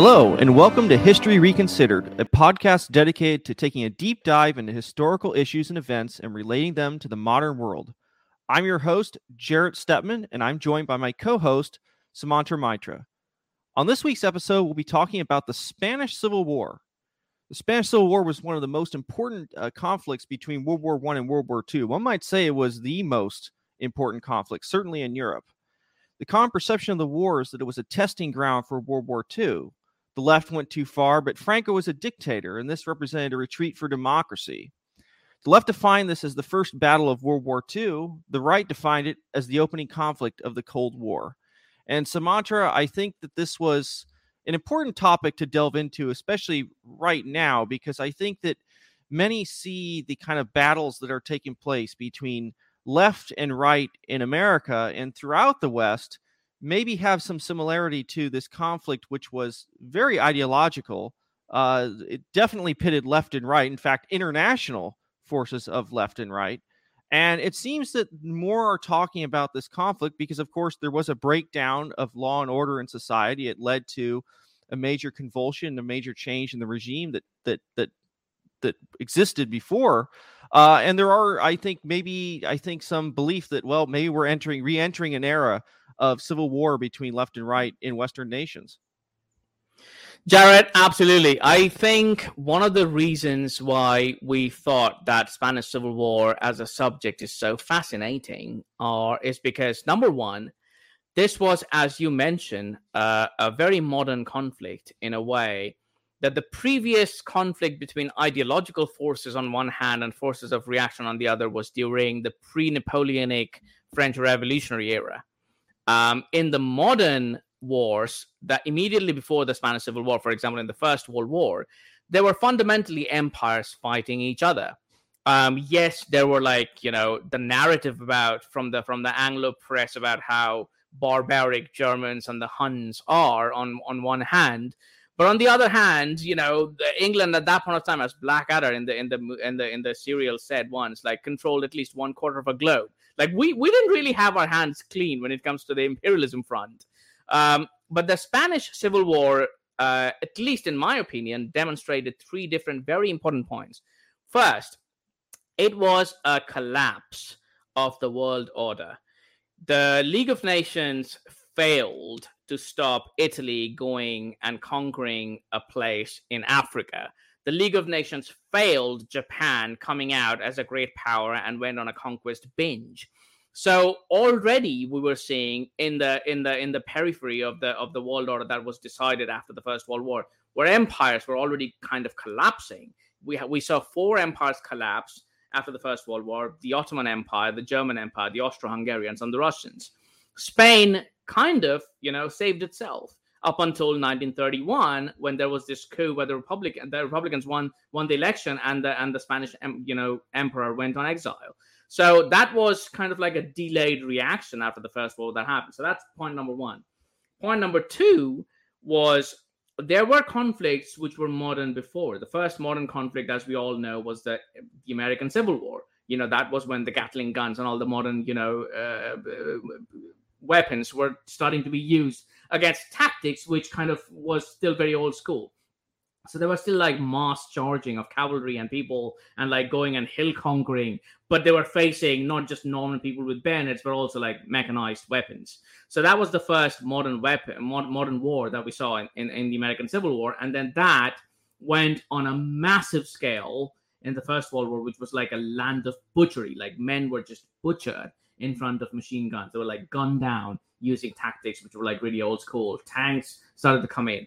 Hello, and welcome to History Reconsidered, a podcast dedicated to taking a deep dive into historical issues and events and relating them to the modern world. I'm your host, Jarrett Stepman, and I'm joined by my co host, Sumantra Maitra. On this week's episode, we'll be talking about the Spanish Civil War. The Spanish Civil War was one of the most important uh, conflicts between World War I and World War II. One might say it was the most important conflict, certainly in Europe. The common perception of the war is that it was a testing ground for World War II the left went too far, but Franco was a dictator, and this represented a retreat for democracy. The left defined this as the first battle of World War II. The right defined it as the opening conflict of the Cold War. And Sumantra, I think that this was an important topic to delve into, especially right now, because I think that many see the kind of battles that are taking place between left and right in America and throughout the West maybe have some similarity to this conflict, which was very ideological. Uh, it definitely pitted left and right. In fact, international forces of left and right. And it seems that more are talking about this conflict because, of course, there was a breakdown of law and order in society. It led to a major convulsion, a major change in the regime that that that that existed before. Uh, and there are, I think, maybe I think some belief that well, maybe we're entering, re-entering an era of civil war between left and right in Western nations. Jarrett, absolutely. I think one of the reasons why we thought that Spanish Civil War as a subject is so fascinating are is because number one, this was, as you mentioned, uh, a very modern conflict in a way that the previous conflict between ideological forces on one hand and forces of reaction on the other was during the pre-Napoleonic French Revolutionary era um, in the modern wars that immediately before the Spanish Civil War, for example, in the First World War, there were fundamentally empires fighting each other. Um, yes, there were like you know the narrative about from the from the Anglo press about how barbaric Germans and the Huns are on on one hand, but on the other hand, you know, England at that point of time, as Blackadder in the in the in the in the serial said once, like controlled at least one quarter of a globe. Like we we didn't really have our hands clean when it comes to the imperialism front. Um, but the Spanish Civil War, uh, at least in my opinion, demonstrated three different very important points. First, it was a collapse of the world order. The League of Nations failed to stop Italy going and conquering a place in Africa. The League of Nations failed Japan coming out as a great power and went on a conquest binge. So already we were seeing in the in the in the periphery of the of the world order that was decided after the First World War, where empires were already kind of collapsing. We ha- we saw four empires collapse after the First World War: the Ottoman Empire, the German Empire, the Austro-Hungarians, and the Russians. Spain kind of, you know, saved itself up until 1931 when there was this coup where the Republican the Republicans won won the election and the and the Spanish you know emperor went on exile. So that was kind of like a delayed reaction after the first war that happened. So that's point number 1. Point number 2 was there were conflicts which were modern before. The first modern conflict as we all know was the the American Civil War. You know that was when the Gatling guns and all the modern, you know, uh, weapons were starting to be used against tactics, which kind of was still very old school. So there was still like mass charging of cavalry and people and like going and hill conquering, but they were facing not just normal people with bayonets, but also like mechanized weapons. So that was the first modern weapon, modern war that we saw in, in, in the American Civil War. And then that went on a massive scale in the First World War, which was like a land of butchery. Like men were just butchered in front of machine guns. They were like gunned down using tactics which were like really old school. Tanks started to come in.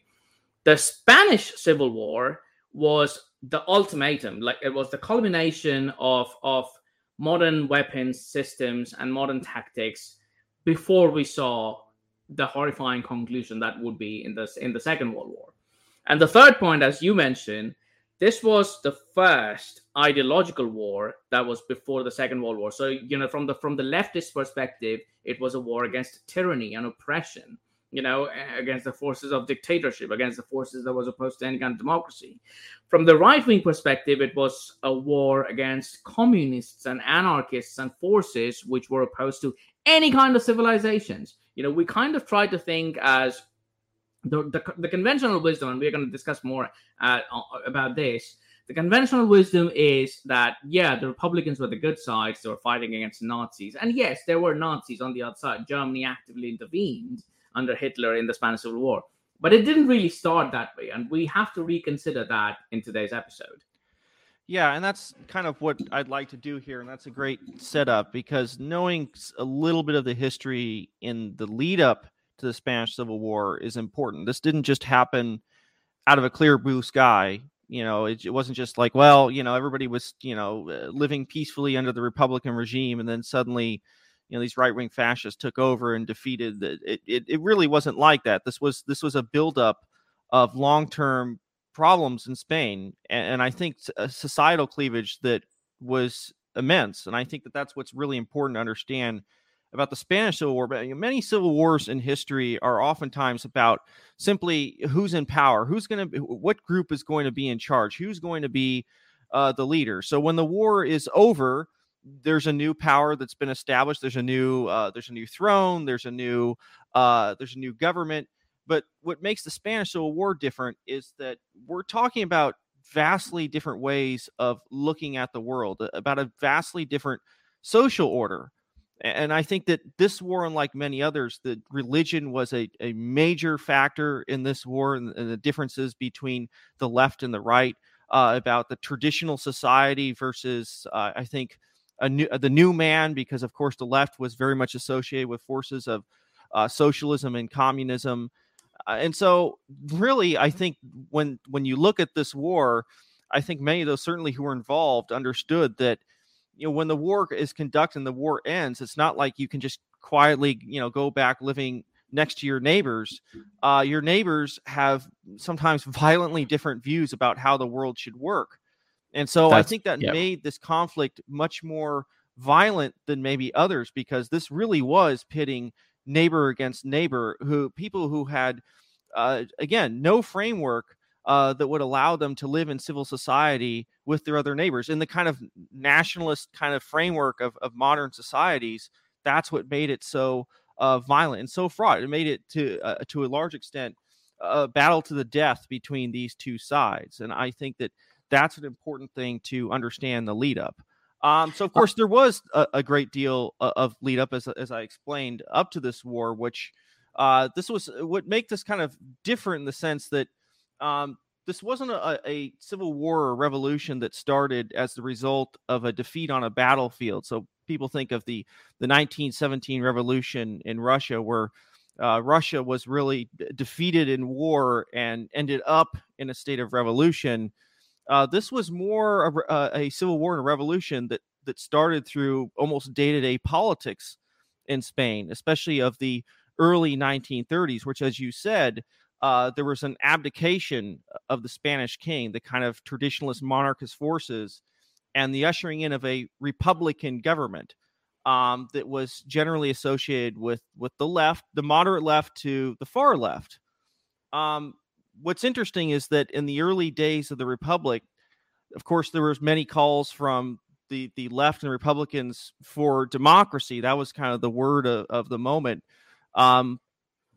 The Spanish Civil War was the ultimatum. Like it was the culmination of of modern weapons systems and modern tactics before we saw the horrifying conclusion that would be in this in the Second World War. And the third point, as you mentioned, this was the first ideological war that was before the second world war so you know from the from the leftist perspective it was a war against tyranny and oppression you know against the forces of dictatorship against the forces that was opposed to any kind of democracy from the right wing perspective it was a war against communists and anarchists and forces which were opposed to any kind of civilizations you know we kind of try to think as the, the, the conventional wisdom, and we're going to discuss more uh, about this. The conventional wisdom is that, yeah, the Republicans were the good sides, they were fighting against Nazis. And yes, there were Nazis on the other side. Germany actively intervened under Hitler in the Spanish Civil War. But it didn't really start that way. And we have to reconsider that in today's episode. Yeah, and that's kind of what I'd like to do here. And that's a great setup because knowing a little bit of the history in the lead up to the Spanish Civil War is important. This didn't just happen out of a clear blue sky. You know, it, it wasn't just like, well, you know, everybody was, you know, uh, living peacefully under the Republican regime, and then suddenly, you know, these right wing fascists took over and defeated. The, it, it it really wasn't like that. This was this was a buildup of long term problems in Spain, and, and I think a societal cleavage that was immense. And I think that that's what's really important to understand about the Spanish Civil War, but many civil wars in history are oftentimes about simply who's in power, who's going to, what group is going to be in charge, who's going to be uh, the leader. So when the war is over, there's a new power that's been established. There's a new, uh, there's a new throne. There's a new, uh, there's a new government. But what makes the Spanish Civil War different is that we're talking about vastly different ways of looking at the world, about a vastly different social order and I think that this war, unlike many others, that religion was a, a major factor in this war and, and the differences between the left and the right uh, about the traditional society versus, uh, I think, new, the new man, because of course the left was very much associated with forces of uh, socialism and communism. Uh, and so, really, I think when when you look at this war, I think many of those certainly who were involved understood that you know when the war is conducted and the war ends it's not like you can just quietly you know go back living next to your neighbors uh, your neighbors have sometimes violently different views about how the world should work and so That's, i think that yeah. made this conflict much more violent than maybe others because this really was pitting neighbor against neighbor who people who had uh, again no framework uh, that would allow them to live in civil society with their other neighbors in the kind of nationalist kind of framework of, of modern societies that's what made it so uh, violent and so fraught. It made it to uh, to a large extent a battle to the death between these two sides and i think that that's an important thing to understand the lead up. Um, so of course there was a, a great deal of, lead up as, as i explained up to this war which uh, this was what make this kind of different in the sense that um, this wasn't a, a, civil war or revolution that started as the result of a defeat on a battlefield. So people think of the the 1917 revolution in Russia, where uh, Russia was really defeated in war and ended up in a state of revolution. Uh, this was more a, a, civil war and a revolution that that started through almost day to day politics in Spain, especially of the early 1930s, which, as you said, uh, there was an abdication of the Spanish king, the kind of traditionalist monarchist forces, and the ushering in of a republican government um, that was generally associated with with the left, the moderate left to the far left. Um, what's interesting is that in the early days of the republic, of course, there was many calls from the the left and Republicans for democracy. That was kind of the word of, of the moment. Um,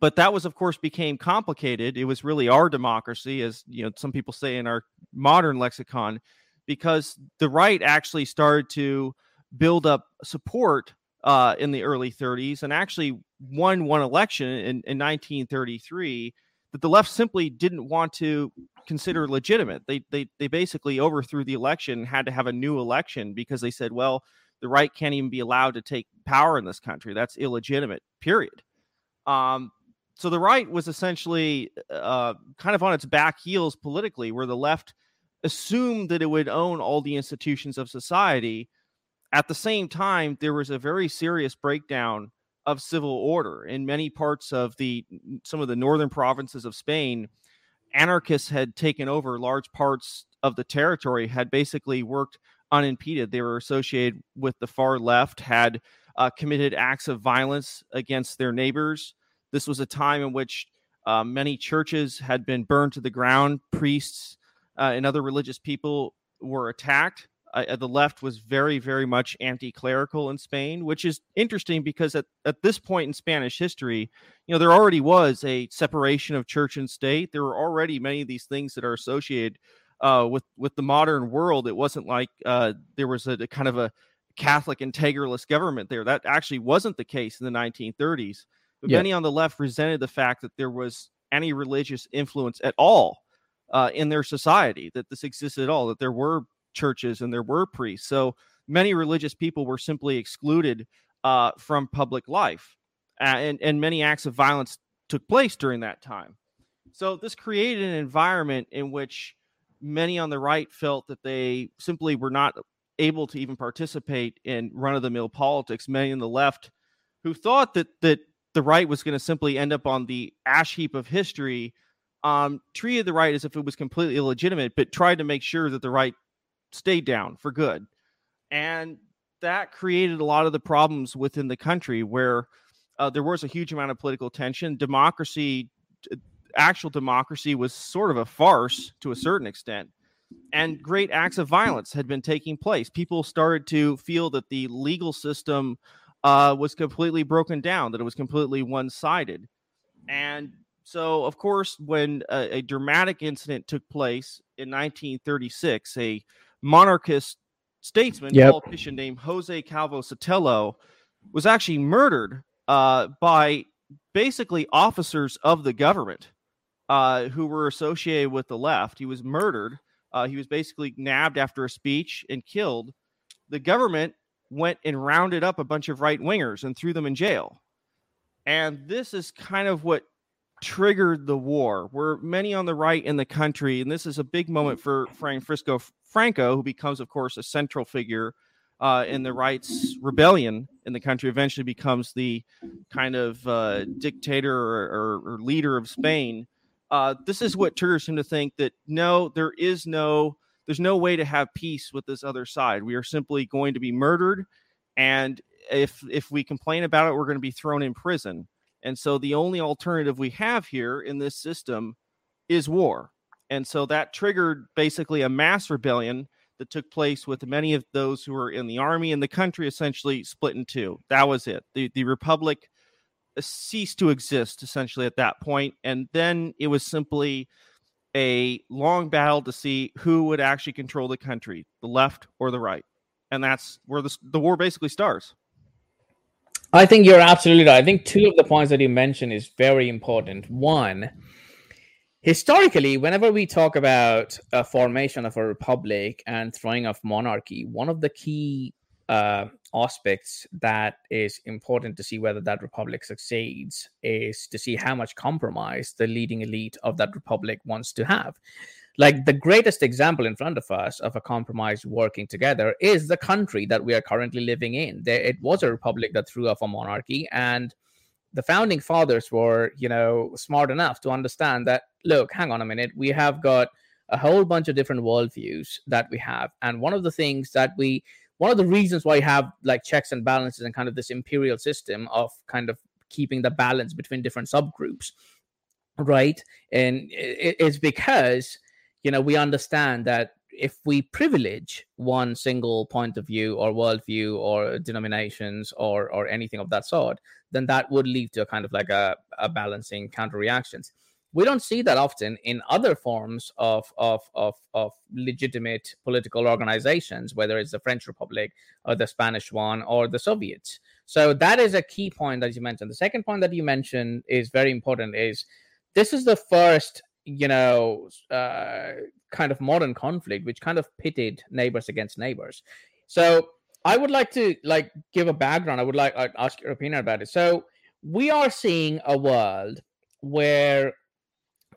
but that was of course became complicated it was really our democracy as you know some people say in our modern lexicon because the right actually started to build up support uh, in the early 30s and actually won one election in, in 1933 that the left simply didn't want to consider legitimate. They, they, they basically overthrew the election and had to have a new election because they said, well, the right can't even be allowed to take power in this country. That's illegitimate, period. Um, so the right was essentially uh, kind of on its back heels politically, where the left assumed that it would own all the institutions of society. At the same time, there was a very serious breakdown of civil order in many parts of the some of the northern provinces of Spain. Anarchists had taken over large parts of the territory, had basically worked unimpeded. They were associated with the far left, had uh, committed acts of violence against their neighbors. This was a time in which uh, many churches had been burned to the ground. Priests uh, and other religious people were attacked. I, the left was very, very much anti-clerical in Spain, which is interesting because at, at this point in Spanish history, you know, there already was a separation of church and state. There were already many of these things that are associated uh, with with the modern world. It wasn't like uh, there was a, a kind of a Catholic integralist government there. That actually wasn't the case in the 1930s. But yeah. many on the left resented the fact that there was any religious influence at all uh, in their society, that this existed at all, that there were churches and there were priests. So many religious people were simply excluded uh, from public life, and and many acts of violence took place during that time. So this created an environment in which many on the right felt that they simply were not able to even participate in run of the mill politics. Many on the left who thought that that the right was going to simply end up on the ash heap of history um, treated the right as if it was completely illegitimate, but tried to make sure that the right stayed down for good. And that created a lot of the problems within the country where uh, there was a huge amount of political tension. Democracy, actual democracy, was sort of a farce to a certain extent. And great acts of violence had been taking place. People started to feel that the legal system uh, was completely broken down, that it was completely one sided. And so, of course, when a, a, dramatic incident took place in 1936, a monarchist statesman, yep. politician named Jose Calvo Sotelo, was actually murdered uh, by basically officers of the government uh, who were associated with the left. He was murdered. Uh, he was basically nabbed after a speech and killed. The government went and rounded up a bunch of right wingers and threw them in jail. And this is kind of what triggered the war, where many on the right in the country, and this is a big moment for Francisco Franco, who becomes, of course, a central figure uh, in the right's rebellion in the country, eventually becomes the kind of uh, dictator or, or, or, leader of Spain. Uh, this is what triggers him to think that no, there is no, there's no way to have peace with this other side. We are simply going to be murdered, and if if we complain about it, we're going to be thrown in prison. And so the only alternative we have here in this system is war. And so that triggered basically a mass rebellion that took place with many of those who were in the army and the country essentially split in two. That was it. The the republic uh, ceased to exist essentially at that point and then it was simply a long battle to see who would actually control the country, the left or the right. And that's where the, the war basically starts. I think you're absolutely right. I think two of the points that you mentioned is very important. One, historically, whenever we talk about a formation of a republic and throwing off monarchy, one of the key uh, aspects that is important to see whether that republic succeeds is to see how much compromise the leading elite of that republic wants to have like the greatest example in front of us of a compromise working together is the country that we are currently living in. There, it was a republic that threw off a monarchy, and the founding fathers were, you know, smart enough to understand that. Look, hang on a minute, we have got a whole bunch of different worldviews that we have, and one of the things that we, one of the reasons why you have like checks and balances and kind of this imperial system of kind of keeping the balance between different subgroups right and it's because you know, we understand that if we privilege one single point of view or worldview or denominations or or anything of that sort, then that would lead to a kind of like a, a balancing counter reactions. We don't see that often in other forms of, of, of, of legitimate political organizations, whether it's the French Republic or the Spanish one or the Soviets. So that is a key point that you mentioned. The second point that you mentioned is very important is this is the first you know, uh, kind of modern conflict, which kind of pitted neighbors against neighbors. So I would like to like give a background. I would like uh, ask your opinion about it. So we are seeing a world where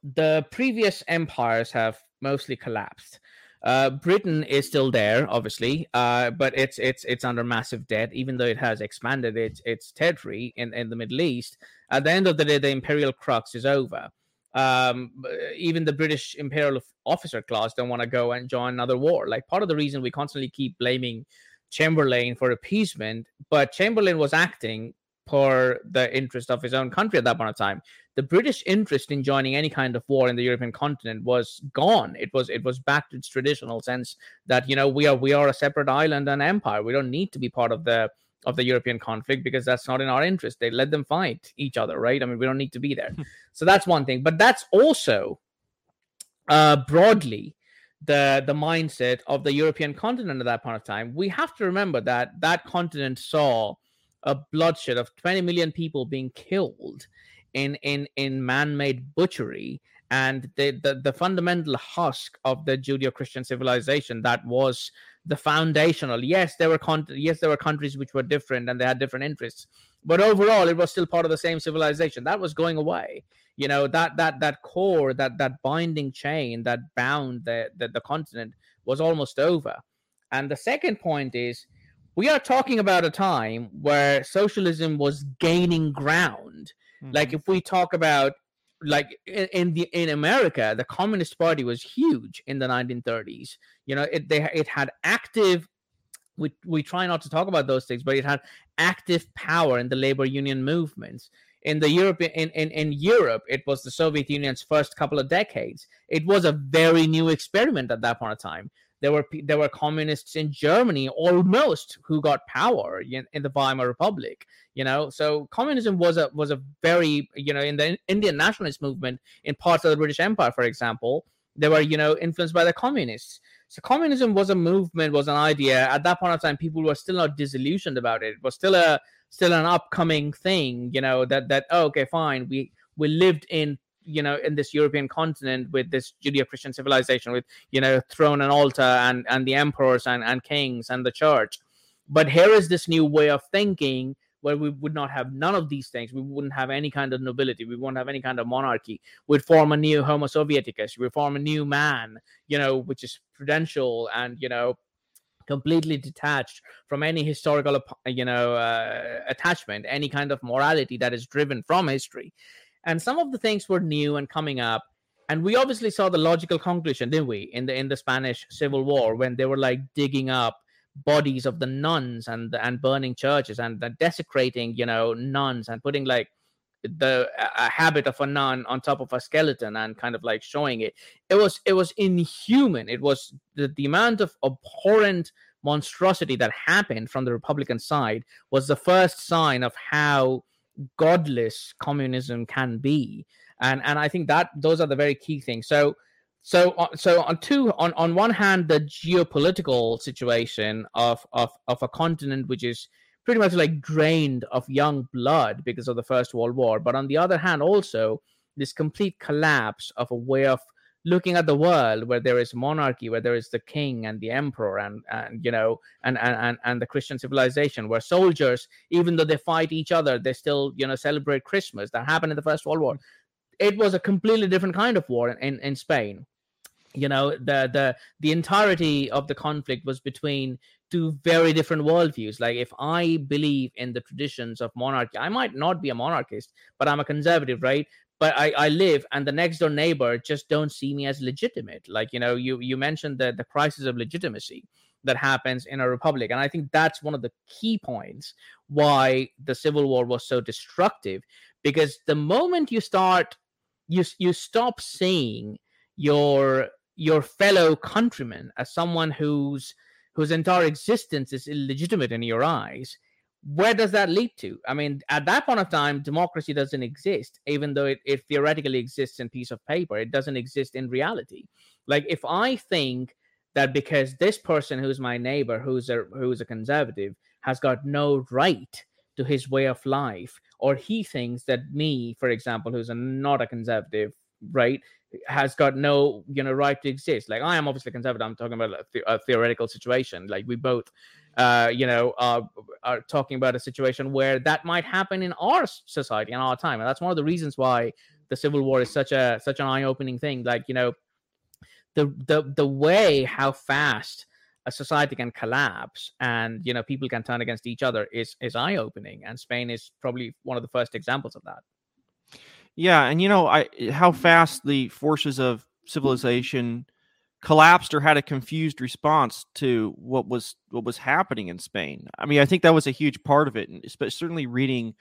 the previous empires have mostly collapsed. Uh, Britain is still there, obviously, uh, but it's it's it's under massive debt. Even though it has expanded its its territory in, in the Middle East, at the end of the day, the imperial crux is over um, even the British imperial officer class don't want to go and join another war. Like part of the reason we constantly keep blaming Chamberlain for appeasement, but Chamberlain was acting per the interest of his own country at that point of time. The British interest in joining any kind of war in the European continent was gone. It was it was back to its traditional sense that you know we are we are a separate island and empire. We don't need to be part of the of the European conflict because that's not in our interest. They let them fight each other, right? I mean, we don't need to be there. so that's one thing. But that's also uh, broadly the the mindset of the European continent at that point of time. We have to remember that that continent saw a bloodshed of 20 million people being killed in in in man-made butchery and the, the, the fundamental husk of the Judeo-Christian civilization that was the foundational. Yes, there were con- yes there were countries which were different and they had different interests, but overall it was still part of the same civilization. That was going away. You know that that that core that that binding chain that bound the the, the continent was almost over. And the second point is we are talking about a time where socialism was gaining ground. Mm-hmm. Like if we talk about like in, in, the in America, the Communist Party was huge in the 1930s. You know, it they it had active. We we try not to talk about those things, but it had active power in the labor union movements. In the European in, in, in Europe, it was the Soviet Union's first couple of decades. It was a very new experiment at that point of time. There were there were communists in Germany almost who got power in, in the Weimar Republic. You know, so communism was a was a very you know in the Indian nationalist movement in parts of the British Empire, for example, they were you know influenced by the communists. So communism was a movement, was an idea. At that point of time, people were still not disillusioned about it. It was still a still an upcoming thing. You know that that oh, okay, fine. We we lived in you know in this european continent with this judeo-christian civilization with you know throne and altar and and the emperors and and kings and the church but here is this new way of thinking where we would not have none of these things. We wouldn't have any kind of nobility. We wouldn't have any kind of monarchy. We'd form a new Homo Sovieticus. We form a new man, you know, which is prudential and, you know, completely detached from any historical, you know, uh, attachment, any kind of morality that is driven from history. And some of the things were new and coming up. And we obviously saw the logical conclusion, didn't we, in the in the Spanish Civil War when they were like digging up bodies of the nuns and and burning churches and desecrating, you know, nuns and putting like the a habit of a nun on top of a skeleton and kind of like showing it. It was it was inhuman. It was the, the amount of abhorrent monstrosity that happened from the Republican side was the first sign of how godless communism can be. And and i think that those are the very key things. So so uh, so on two on on one hand the geopolitical situation of of of a continent which is pretty much like drained of young blood because of the first world war. But on the other hand also this complete collapse of a way of looking at the world where there is monarchy where there is the king and the emperor and and you know and and and, and the christian civilization where soldiers even though they fight each other they still you know celebrate christmas. That happened in the first world war. Mm. It was a completely different kind of war in, in, in spain. You know the the the entirety of the conflict was between two very different worldviews. Like if i believe in the traditions of monarchy i might not be a monarchist but i'm a conservative right but I, I live and the next door neighbor just don't see me as legitimate. Like you know you you mentioned the the crisis of legitimacy that happens in a republic and i think that's one of the key points why the civil war was so destructive because the moment you start you you stop seeing your your fellow countrymen as someone whose whose entire existence is illegitimate in your eyes where does that lead to? I mean, at that point of time, democracy doesn't exist, even though it, it theoretically exists in piece of paper. It doesn't exist in reality. Like if I think that because this person who's my neighbor, who's a who's a conservative, has got no right to his way of life, or he thinks that me, for example, who's a, not a conservative, right, has got no you know right to exist. Like I am obviously conservative. I'm talking about a, a theoretical situation. Like we both uh, you know, uh, are talking about a situation where that might happen in our society in our time, and that's one of the reasons why the Civil War is such a such an eye-opening thing. Like you know, the the the way how fast a society can collapse and you know people can turn against each other is is eye-opening, and Spain is probably one of the first examples of that. Yeah, and you know, I how fast the forces of civilization collapsed or had a confused response to what was what was happening in Spain. I mean, I think that was a huge part of it, and certainly reading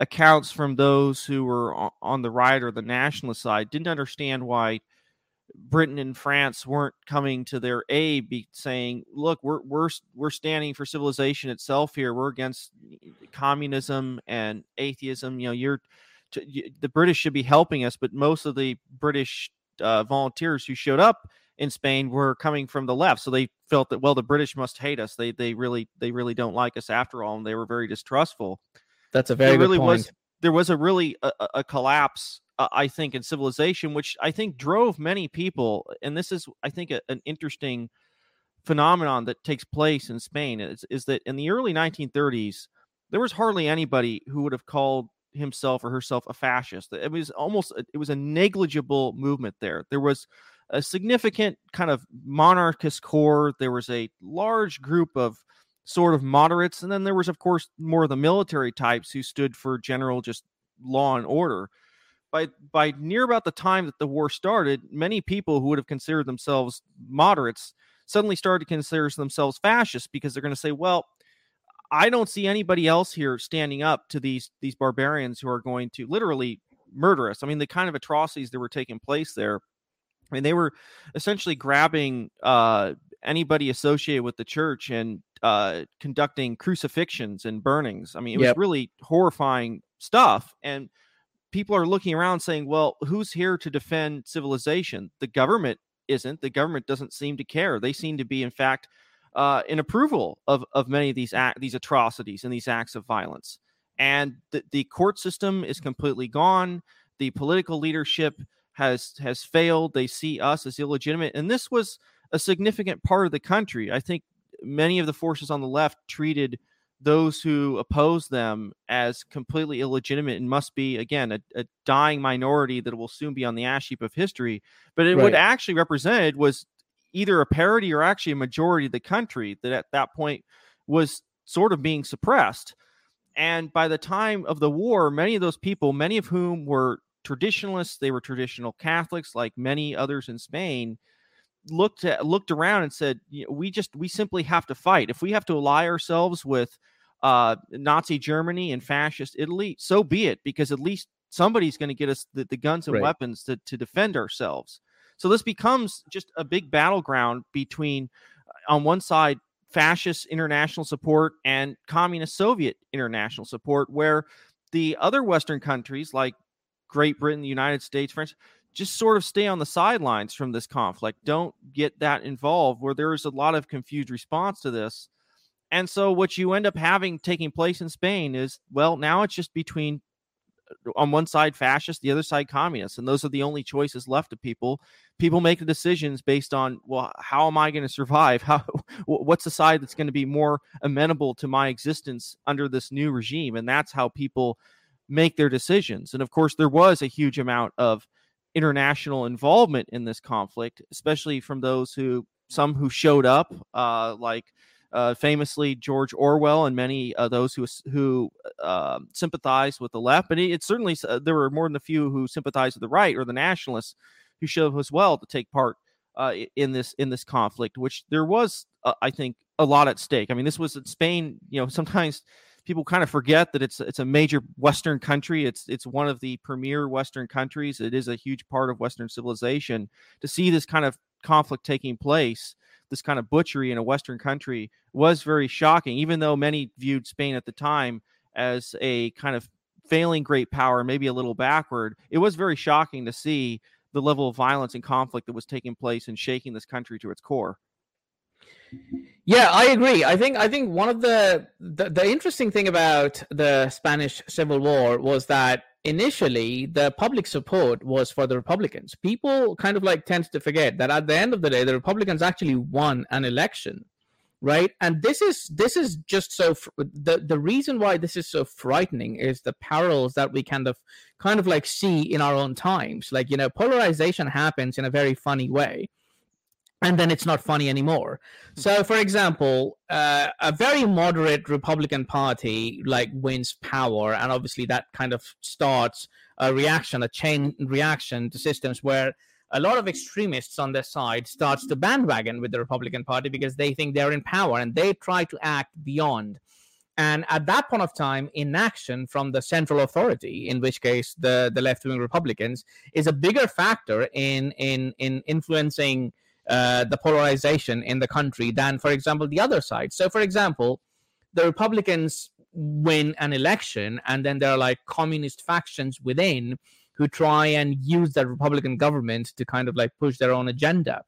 accounts from those who were on the right or the nationalist side didn't understand why Britain and France weren't coming to their aid, be saying, "Look, we're we're we're standing for civilization itself here. We're against communism and atheism. You know, you're you, the British should be helping us, but most of the British uh, volunteers who showed up in Spain were coming from the left, so they felt that well, the British must hate us. They they really they really don't like us after all, and they were very distrustful. That's a very really point. was there was a really a, a collapse uh, I think, in civilization, which I think drove many people. And this is, I think, a, an interesting phenomenon that takes place in Spain is, is that in the early 1930s, there was hardly anybody who would have called himself or herself a fascist. It was almost, it was a negligible movement there. There was a significant kind of monarchist core. There was a large group of sort of moderates. And then there was, of course, more of the military types who stood for general just law and order by by near about the time that the war started, many people who would have considered themselves moderates suddenly started to consider themselves fascists because they're going to say, well, I don't see anybody else here standing up to these these barbarians who are going to literally murder us. I mean, the kind of atrocities that were taking place there. I mean, they were essentially grabbing uh, anybody associated with the church and uh, conducting crucifixions and burnings. I mean, it yep. was really horrifying stuff. And people are looking around saying, well, who's here to defend civilization? The government isn't. The government doesn't seem to care. They seem to be, in fact, uh, in approval of, of many of these act, these atrocities and these acts of violence. And the, the court system is completely gone. The political leadership has has failed. They see us as illegitimate, and this was a significant part of the country. I think many of the forces on the left treated those who oppose them as completely illegitimate and must be again a, a, dying minority that will soon be on the ash heap of history but it, right. what actually represented was either a parity or actually a majority of the country that at that point was sort of being suppressed and by the time of the war many of those people many of whom were traditionalists they were traditional catholics like many others in spain looked at looked around and said we just we simply have to fight if we have to ally ourselves with uh, Nazi Germany and fascist Italy, so be it, because at least somebody's going to get us the, the guns and right. weapons to, to defend ourselves. So this becomes just a big battleground between, uh, on one side, fascist international support and communist Soviet international support, where the other Western countries like Great Britain, the United States, France, just sort of stay on the sidelines from this conflict. Don't get that involved, where there's a lot of confused response to this. And so what you end up having taking place in Spain is well, now it's just between uh, on one side fascist, the other side communist, and those are the only choices left to people. People make the decisions based on well, how am I going to survive? How what's the side that's going to be more amenable to my existence under this new regime? And that's how people make their decisions. And of course, there was a huge amount of international involvement in this conflict, especially from those who some who showed up, uh, like uh, famously George Orwell and many of those who who uh, sympathized with the left. But it, it certainly uh, there were more than a few who sympathized with the right or the nationalists who showed up as well to take part uh, in this in this conflict, which there was, uh, I think, a lot at stake. I mean, this was in Spain. You know, sometimes people kind of forget that it's it's a major Western country. It's it's one of the premier Western countries. It is a huge part of Western civilization. To see this kind of conflict taking place this kind of butchery in a Western country was very shocking, even though many viewed Spain at the time as a kind of failing great power, maybe a little backward. It was very shocking to see the level of violence and conflict that was taking place and shaking this country to its core. Yeah, I agree. I think I think one of the, the the interesting thing about the Spanish Civil War was that initially the public support was for the Republicans. People kind of like tend to forget that at the end of the day, the Republicans actually won an election, right? And this is this is just so fr- the the reason why this is so frightening is the parallels that we kind of kind of like see in our own times. Like you know, polarization happens in a very funny way and then it's not funny anymore. So, for example, uh, a very moderate Republican Party like wins power, and obviously that kind of starts a reaction, a chain reaction to systems where a lot of extremists on their side starts to bandwagon with the Republican Party because they think they're in power and they try to act beyond. And at that point of time, inaction from the central authority, in which case the, the left wing Republicans, is a bigger factor in in in influencing uh, the polarization in the country than, for example, the other side. So, for example, the Republicans win an election, and then there are like communist factions within who try and use the Republican government to kind of like push their own agenda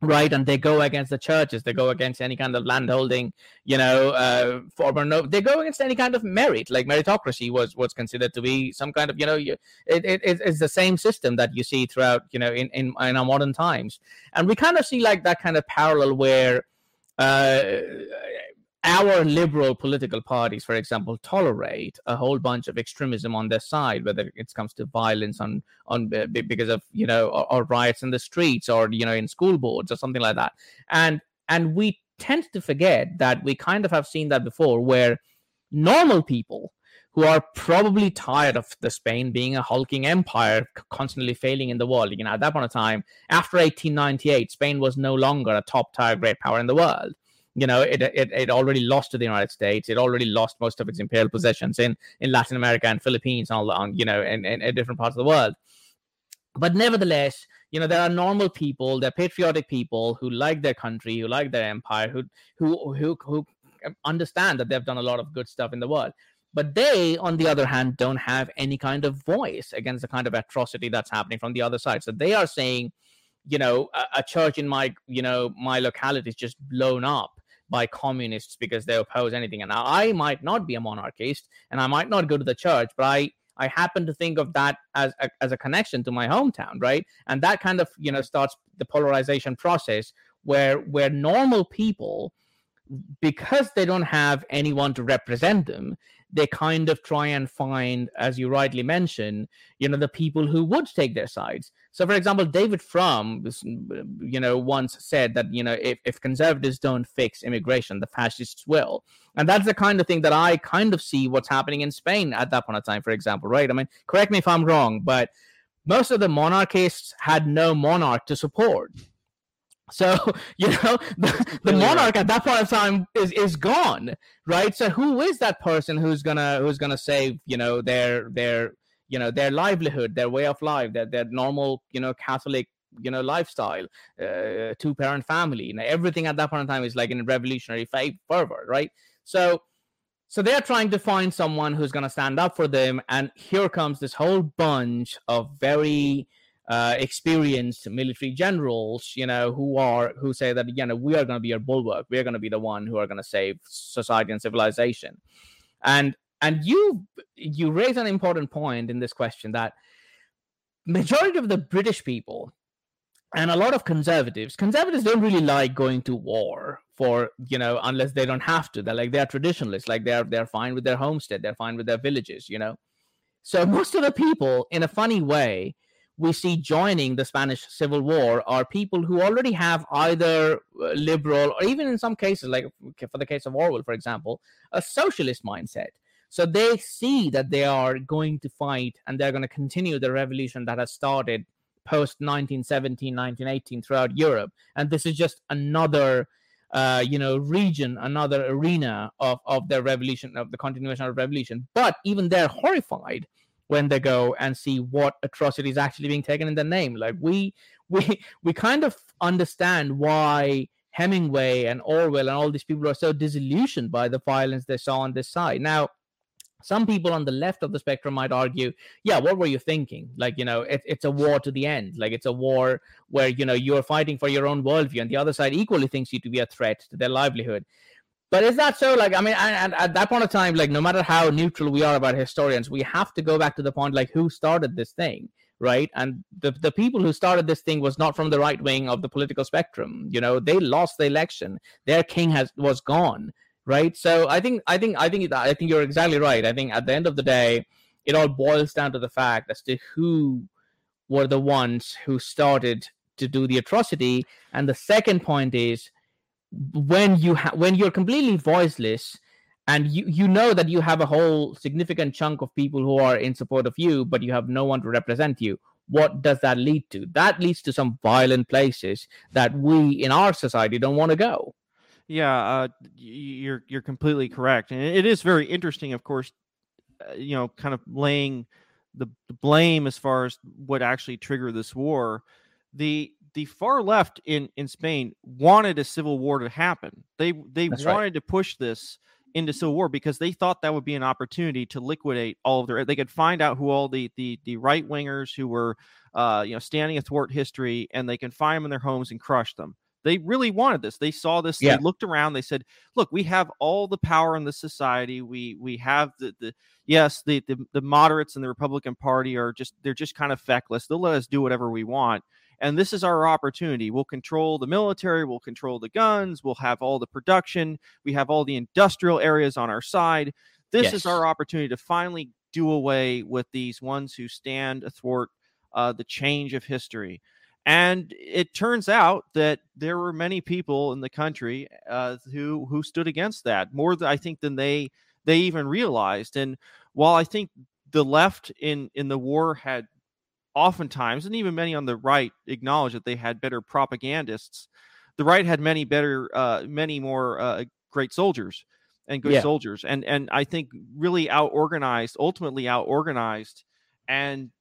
right and they go against the churches they go against any kind of landholding you know uh former no they go against any kind of merit like meritocracy was was considered to be some kind of you know you, it, it it's the same system that you see throughout you know in, in in our modern times. And we kind of see like that kind of parallel where uh our liberal political parties, for example, tolerate a whole bunch of extremism on their side, whether it comes to violence on on uh, because of you know or, or, riots in the streets or you know in school boards or something like that, and and we tend to forget that we kind of have seen that before, where normal people who are probably tired of the Spain being a hulking empire, constantly failing in the world. You know, at that point of time, after 1898, Spain was no longer a top tier great power in the world you know it, it it already lost to the united states. It already lost most of its imperial possessions in in latin america and philippines and all on you know in, in different parts of the world. But nevertheless you know there are normal people they're patriotic people who like their country who like their empire who who who, who understand that they've done a lot of good stuff in the world. But they on the other hand don't have any kind of voice against the kind of atrocity that's happening from the other side. So they are saying you know a, a church in my you know my locality is just blown up by communists because they oppose anything. And I might not be a monarchist and I might not go to the church, but I I happen to think of that as a, as a connection to my hometown, right? And that kind of you know starts the polarization process where where normal people because they don't have anyone to represent them they kind of try and find as you rightly mentioned you know the people who would take their sides so for example david frum you know once said that you know if, if conservatives don't fix immigration the fascists will. And that's the kind of thing that i kind of see what's happening in spain at that point of time for example right? I mean correct me if i'm wrong but most of the monarchists had no monarch to support. So you know the, the monarch at that point of time is is gone, right? So who is that person who's gonna who's gonna save you know their their you know their livelihood, their way of life, their their normal you know Catholic you know lifestyle, uh, two parent family, you know everything at that point in time is like in revolutionary fervor, right? So so they're trying to find someone who's going to stand up for them and here comes this whole bunch of very uh, experienced military generals, you know, who are who say that you know we are going to be your bulwark, we are going to be the one who are going to save society and civilization, and and you you raise an important point in this question that majority of the British people and a lot of conservatives conservatives don't really like going to war for you know unless they don't have to they're like they're traditionalists like they're they're fine with their homestead they're fine with their villages you know so most of the people in a funny way we see joining the Spanish Civil War are people who already have either uh, liberal or even in some cases, like for the case of Orwell, for example, a socialist mindset. So they see that they are going to fight and they're going to continue the revolution that has started post 1917, 1918 throughout Europe. And this is just another, uh, you know, region, another arena of, of their revolution, of the continuation of revolution. But even they're horrified when they go and see what atrocity is actually being taken in the name. Like we we we kind of understand why Hemingway and Orwell and all these people are so disillusioned by the violence they saw on this side. Now, some people on the left of the spectrum might argue, yeah, what were you thinking? Like, you know, it, it's a war to the end. Like, it's a war where, you know, you're fighting for your own worldview, and the other side equally thinks you to be a threat to their livelihood. But is that so? Like, I mean, and, at that point of time, like, no matter how neutral we are about historians, we have to go back to the point, like, who started this thing, right? And the the people who started this thing was not from the right wing of the political spectrum. You know, they lost the election. Their king has was gone, right? So I think, I think, I think, I think you're exactly right. I think at the end of the day, it all boils down to the fact as to who were the ones who started to do the atrocity. And the second point is when you ha- when you're completely voiceless and you you know that you have a whole significant chunk of people who are in support of you but you have no one to represent you what does that lead to? That leads to some violent places that we in our society don't want to go. Yeah, uh, you're you're completely correct, and it is very interesting, of course. Uh, you know, kind of laying the, the blame as far as what actually triggered this war. The the far left in in Spain wanted a civil war to happen. They they That's wanted right. to push this into civil war because they thought that would be an opportunity to liquidate all of their. They could find out who all the the the right wingers who were, uh, you know, standing athwart history, and they can find them in their homes and crush them. They really wanted this. They saw this. Yeah. They looked around. They said, "Look, we have all the power in the society. We we have the the yes, the, the the moderates and the Republican Party are just they're just kind of feckless. They'll let us do whatever we want." And this is our opportunity. We'll control the military, we'll control the guns, we'll have all the production, we have all the industrial areas on our side. This yes. is our opportunity to finally do away with these ones who stand athwart uh, the change of history. And it turns out that there were many people in the country uh, who who stood against that more, than, I think, than they they even realized. And while I think the left in in the war had oftentimes, and even many on the right acknowledge that they had better propagandists. The right had many better, uh, many more uh, great soldiers and good yeah. soldiers, and and I think really out organized, ultimately out organized, and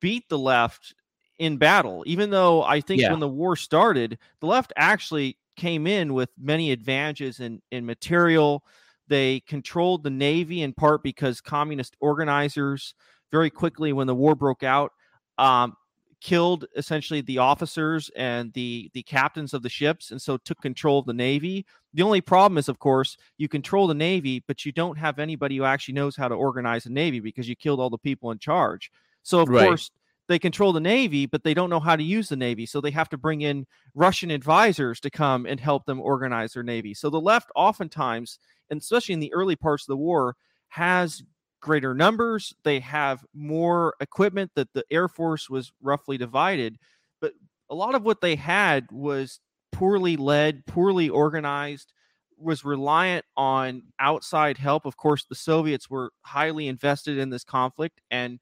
beat the left in battle. Even though I think yeah. when the war started, the left actually came in with many advantages in in material. They controlled the navy in part because communist organizers very quickly when the war broke out um, killed essentially the officers and the the captains of the ships and so took control of the navy the only problem is of course you control the navy but you don't have anybody who actually knows how to organize a navy because you killed all the people in charge so of right. course they control the navy but they don't know how to use the navy so they have to bring in russian advisors to come and help them organize their navy so the left oftentimes and especially in the early parts of the war has greater numbers. They have more equipment that the Air Force was roughly divided. But a lot of what they had was poorly led, poorly organized, was reliant on outside help. Of course, the Soviets were highly invested in this conflict and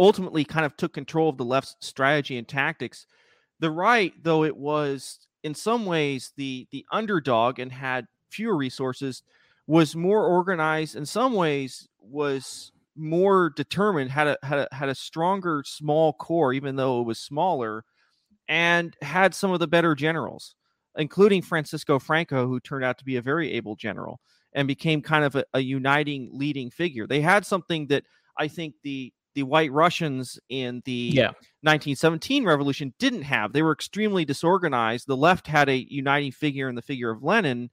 ultimately kind of took control of the left's strategy and tactics. The right, though it was in some ways the the underdog and had fewer resources, was more organized in some ways was more determined had a had a had a stronger small core even though it was smaller and had some of the better generals including Francisco Franco who turned out to be a very able general and became kind of a, a uniting leading figure they had something that i think the the white russians in the yeah. 1917 revolution didn't have they were extremely disorganized the left had a uniting figure in the figure of lenin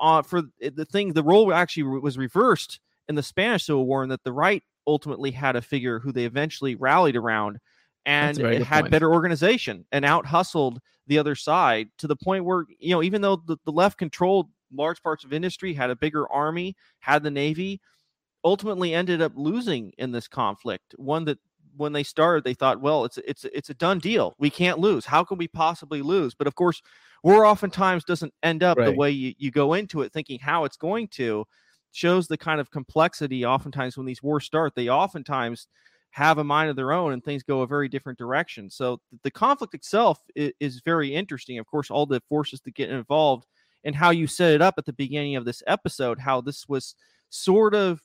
uh, for the thing, the role actually was reversed in the Spanish Civil War, and that the right ultimately had a figure who they eventually rallied around, and it had point. better organization and out hustled the other side to the point where you know even though the, the left controlled large parts of industry, had a bigger army, had the navy, ultimately ended up losing in this conflict. One that when they started, they thought, well, it's it's it's a done deal. We can't lose. How can we possibly lose? But of course, war oftentimes doesn't end up right. the way you, you go into it thinking how it's going to shows the kind of complexity oftentimes when these wars start they oftentimes have a mind of their own and things go a very different direction so the conflict itself is, is very interesting of course all the forces that get involved and how you set it up at the beginning of this episode how this was sort of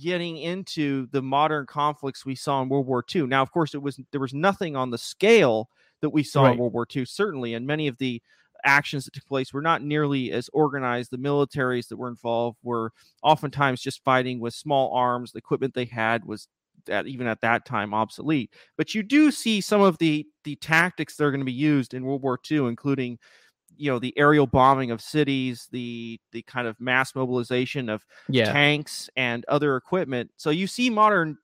getting into the modern conflicts we saw in World War II. Now, of course, it was there was nothing on the scale that we saw right. in World War II, certainly, and many of the actions that took place were not nearly as organized. The militaries that were involved were oftentimes just fighting with small arms. The equipment they had was that even at that time obsolete. But you do see some of the the tactics that are going to be used in World War II, including you know the aerial bombing of cities, the the kind of mass mobilization of yeah. tanks and other equipment. So you see modern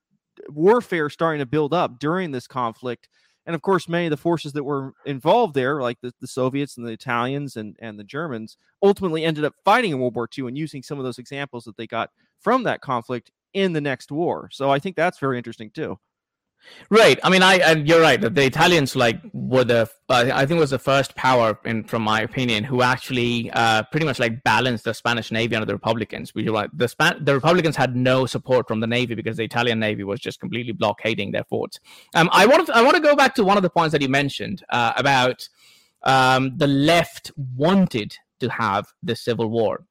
warfare starting to build up during this conflict and of course, many of the forces that were involved there, like the, the Soviets and the Italians and, and the Germans, ultimately ended up fighting in World War II and using some of those examples that they got from that conflict in the next war. So I think that's very interesting too. Right. I mean, I and you're right. The Italians like were the uh, I think was the first power, in from my opinion, who actually uh, pretty much like balanced the Spanish Navy under the Republicans. We like the Span- the Republicans had no support from the Navy because the Italian Navy was just completely blockading their forts. Um, I want I want to go back to one of the points that you mentioned uh, about um, the left wanted to have the civil war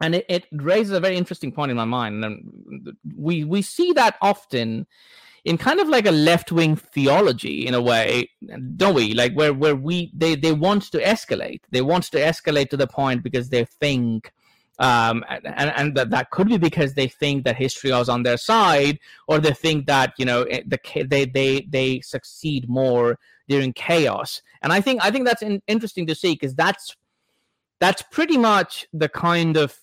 and it, it raises a very interesting point in my mind and we we see that often in kind of like a left-wing theology in a way don't we? Like where where we they they want to escalate. They want to escalate to the point because they think um, and, and that, that could be because they think that history is on their side or they think that you know the they they they succeed more during chaos. And i think i think that's in, interesting to see because that's that's pretty much the kind of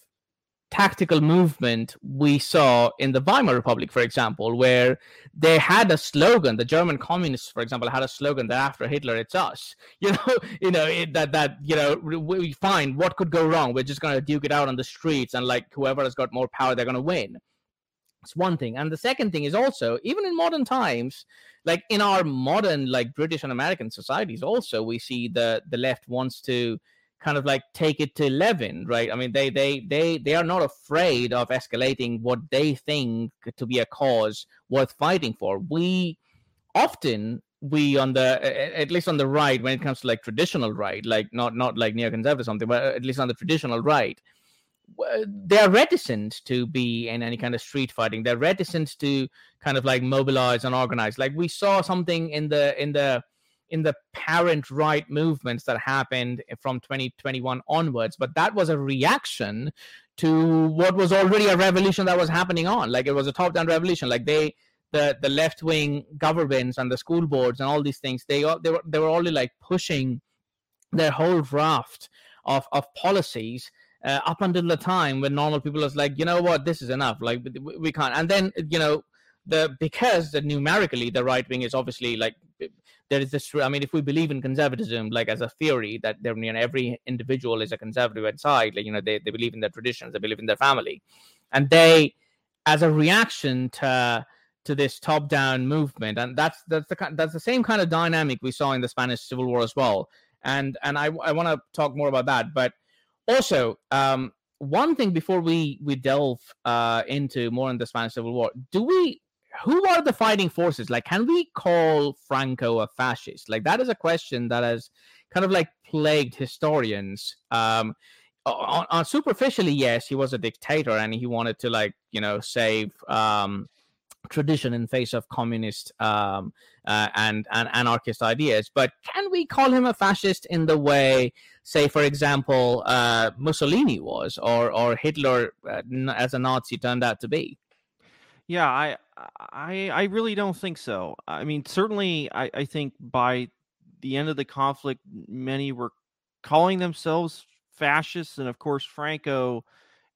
tactical movement we saw in the Weimar Republic, for example, where they had a slogan. The German communists, for example, had a slogan that after Hitler, it's us. You know, you know it, that that you know we find what could go wrong. We're just going to duke it out on the streets, and like whoever has got more power, they're going to win. It's one thing, and the second thing is also even in modern times, like in our modern like British and American societies, also we see the the left wants to kind of like take it to 11 right? I mean they they they they are not afraid of escalating what they think to be a cause worth fighting for. We often we on the at least on the right when it comes to like traditional right like not not like neoconservative or something but uh, at least on the traditional right they're reticent to be in any kind of street fighting. They're reticent to kind of like mobilize and organize. Like we saw something in the in the in the parent right movements that happened from 2021 onwards but that was a reaction to what was already a revolution that was happening on. Like it was a top down revolution. Like they the the left wing governments and the school boards and all these things they they were they were only like pushing their whole raft of of policies uh, up until the time when normal people was like you know what? This is enough. Like we, we can't. And then you know the because the numerically the right wing is obviously like there is this i mean if we believe in conservatism like as a theory that there, you know, every individual is a conservative inside like you know they, they believe in their traditions they believe in their family. And they as a reaction to to this top down movement and that's that's the kind that's the same kind of dynamic we saw in the spanish civil war as well. And and i, I want to talk more about that but also um one thing before we we delve uh into more in the spanish civil war do we who are the fighting forces? Like, can we call Franco a fascist? Like, that is a question that has kind of like plagued historians. Um, on, on superficially, yes, he was a dictator and he wanted to like you know save um, tradition in face of communist um, uh, and, and anarchist ideas. But can we call him a fascist in the way, say, for example, uh, Mussolini was, or or Hitler uh, as a Nazi turned out to be? Yeah, I I I really don't think so. I mean, certainly I, I think by the end of the conflict, many were calling themselves fascists, and of course Franco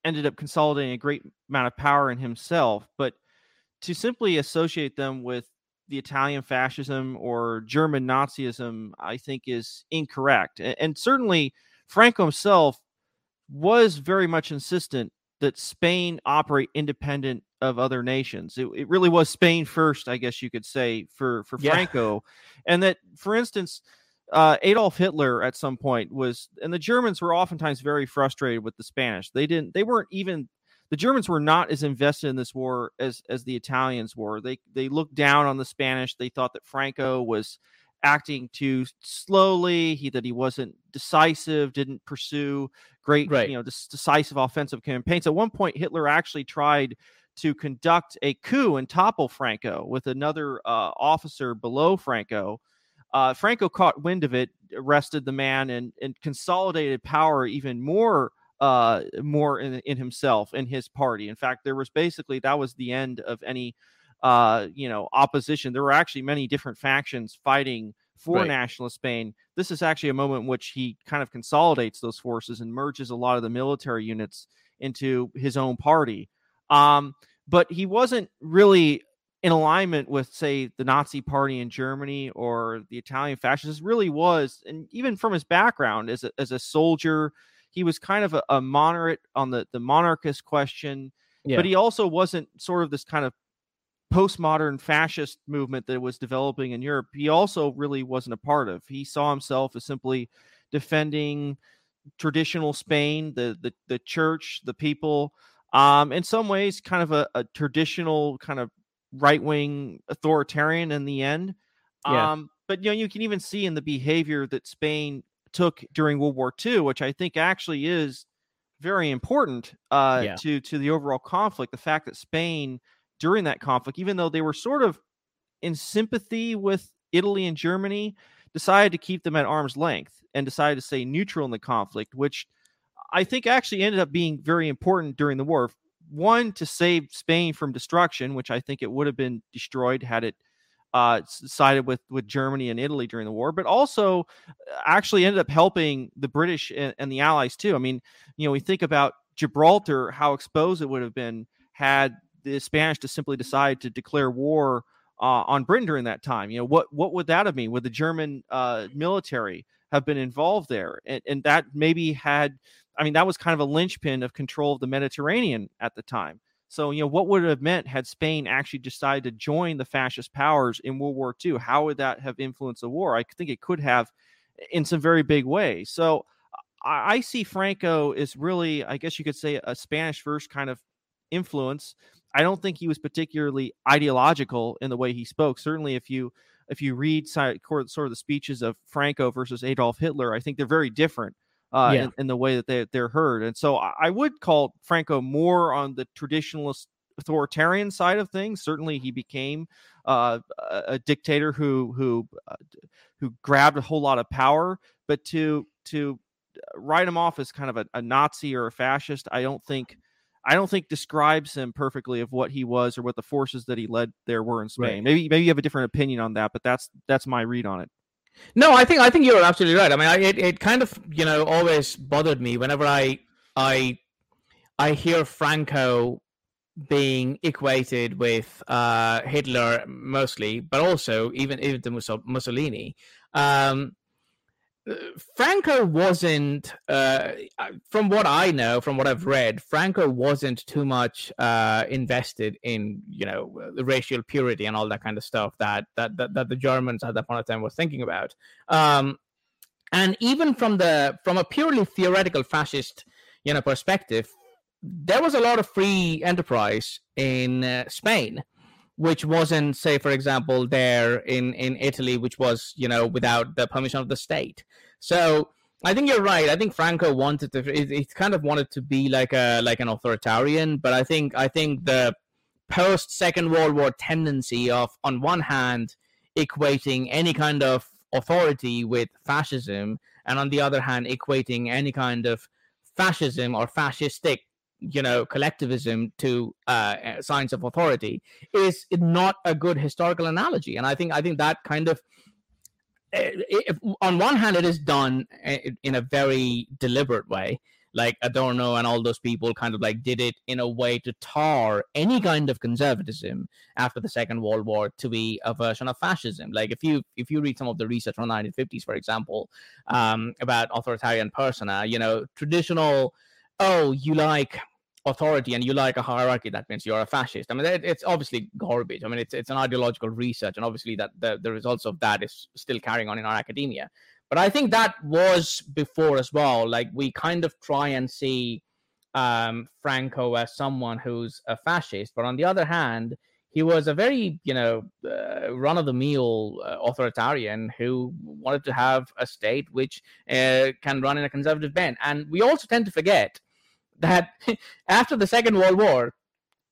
ended up consolidating a great amount of power in himself. But to simply associate them with the Italian fascism or German Nazism, I think is incorrect. And, and certainly Franco himself was very much insistent that Spain operate independent of other nations. It, it really was Spain first, I guess you could say, for for yeah. Franco, and that, for instance, uh, Adolf Hitler at some point was, and the Germans were oftentimes very frustrated with the Spanish. They didn't, they weren't even. The Germans were not as invested in this war as as the Italians were. They they looked down on the Spanish. They thought that Franco was acting too slowly. He that he wasn't decisive, didn't pursue great, right. you know, decisive offensive campaigns. At one point, Hitler actually tried to conduct a coup and topple Franco with another uh, officer below Franco. Uh, Franco caught wind of it, arrested the man, and, and consolidated power even more uh, more in, in himself in his party. In fact, there was basically that was the end of any uh, you know opposition. There were actually many different factions fighting for right. nationalist Spain. This is actually a moment in which he kind of consolidates those forces and merges a lot of the military units into his own party. Um, but he wasn't really in alignment with, say, the Nazi Party in Germany or the Italian fascists. Really was, and even from his background as a, as a soldier, he was kind of a, a moderate on the the monarchist question. Yeah. But he also wasn't sort of this kind of postmodern fascist movement that was developing in Europe, he also really wasn't a part of. He saw himself as simply defending traditional Spain, the the the church, the people. Um, in some ways, kind of a, a traditional kind of right wing authoritarian in the end. Yeah. Um, but you know, you can even see in the behavior that Spain took during World War II, which I think actually is very important uh, yeah. to to the overall conflict. The fact that Spain during that conflict, even though they were sort of in sympathy with Italy and Germany, decided to keep them at arm's length and decided to stay neutral in the conflict, which I think actually ended up being very important during the war. One, to save Spain from destruction, which I think it would have been destroyed had it uh, sided with with Germany and Italy during the war, but also uh, actually ended up helping the British and, and, the Allies too. I mean, you know, we think about Gibraltar, how exposed it would have been had the Spanish to simply decide to declare war uh, on Britain during that time. You know, what what would that have mean? Would the German uh, military have been involved there? And, and that maybe had, I mean, that was kind of a linchpin of control of the Mediterranean at the time. So, you know, what would it have meant had Spain actually decided to join the fascist powers in World War II? How would that have influenced the war? I think it could have in some very big way. So, I, see Franco is really, I guess you could say, a Spanish first kind of influence. I don't think he was particularly ideological in the way he spoke. Certainly, if you if you read sort of the speeches of Franco versus Adolf Hitler, I think they're very different uh, yeah. in, in, the way that they, they're heard. And so I would call Franco more on the traditionalist authoritarian side of things. Certainly, he became uh, a dictator who who uh, who grabbed a whole lot of power. But to to write him off as kind of a, a Nazi or a fascist, I don't think. I don't think describes him perfectly of what he was or what the forces that he led there were in Spain. Right. Maybe maybe you have a different opinion on that, but that's that's my read on it. No, I think I think you're absolutely right. I mean, I, it it kind of you know always bothered me whenever I I I hear Franco being equated with uh, Hitler mostly, but also even even to Mussolini. Um, Franco wasn't, uh, from what I know, from what I've read, Franco wasn't too much uh, invested in, you know, racial purity and all that kind of stuff that that that, that the Germans at that point of time were thinking about. Um, and even from the from a purely theoretical fascist, you know, perspective, there was a lot of free enterprise in uh, Spain which wasn't say for example there in in italy which was you know without the permission of the state. So i think you're right. I think franco wanted to he kind of wanted to be like a like an authoritarian but i think i think the post second world war tendency of on one hand equating any kind of authority with fascism and on the other hand equating any kind of fascism or fascistic you know collectivism to uh, signs of authority is not a good historical analogy. And i think i think that kind of eh, if, on one hand it is done eh, in a very deliberate way. Like adorno and all those people kind of like did it in a way to tar any kind of conservatism after the second world war to be a version of fascism. Like if you if you read some of the research from the 1950s for example um, about authoritarian persona you know traditional oh, you like authority and you like a hierarchy, that means you're a fascist. I mean, it, it's obviously garbage. I mean, it's it's an ideological research, and obviously that the, the results of that is still carrying on in our academia. But I think that was before as well. Like we kind of try and see um, Franco as someone who's a fascist, but on the other hand, he was a very you know uh, run of the mill uh, authoritarian who wanted to have a state which uh, can run in a conservative bent and we also tend to forget that after the second world war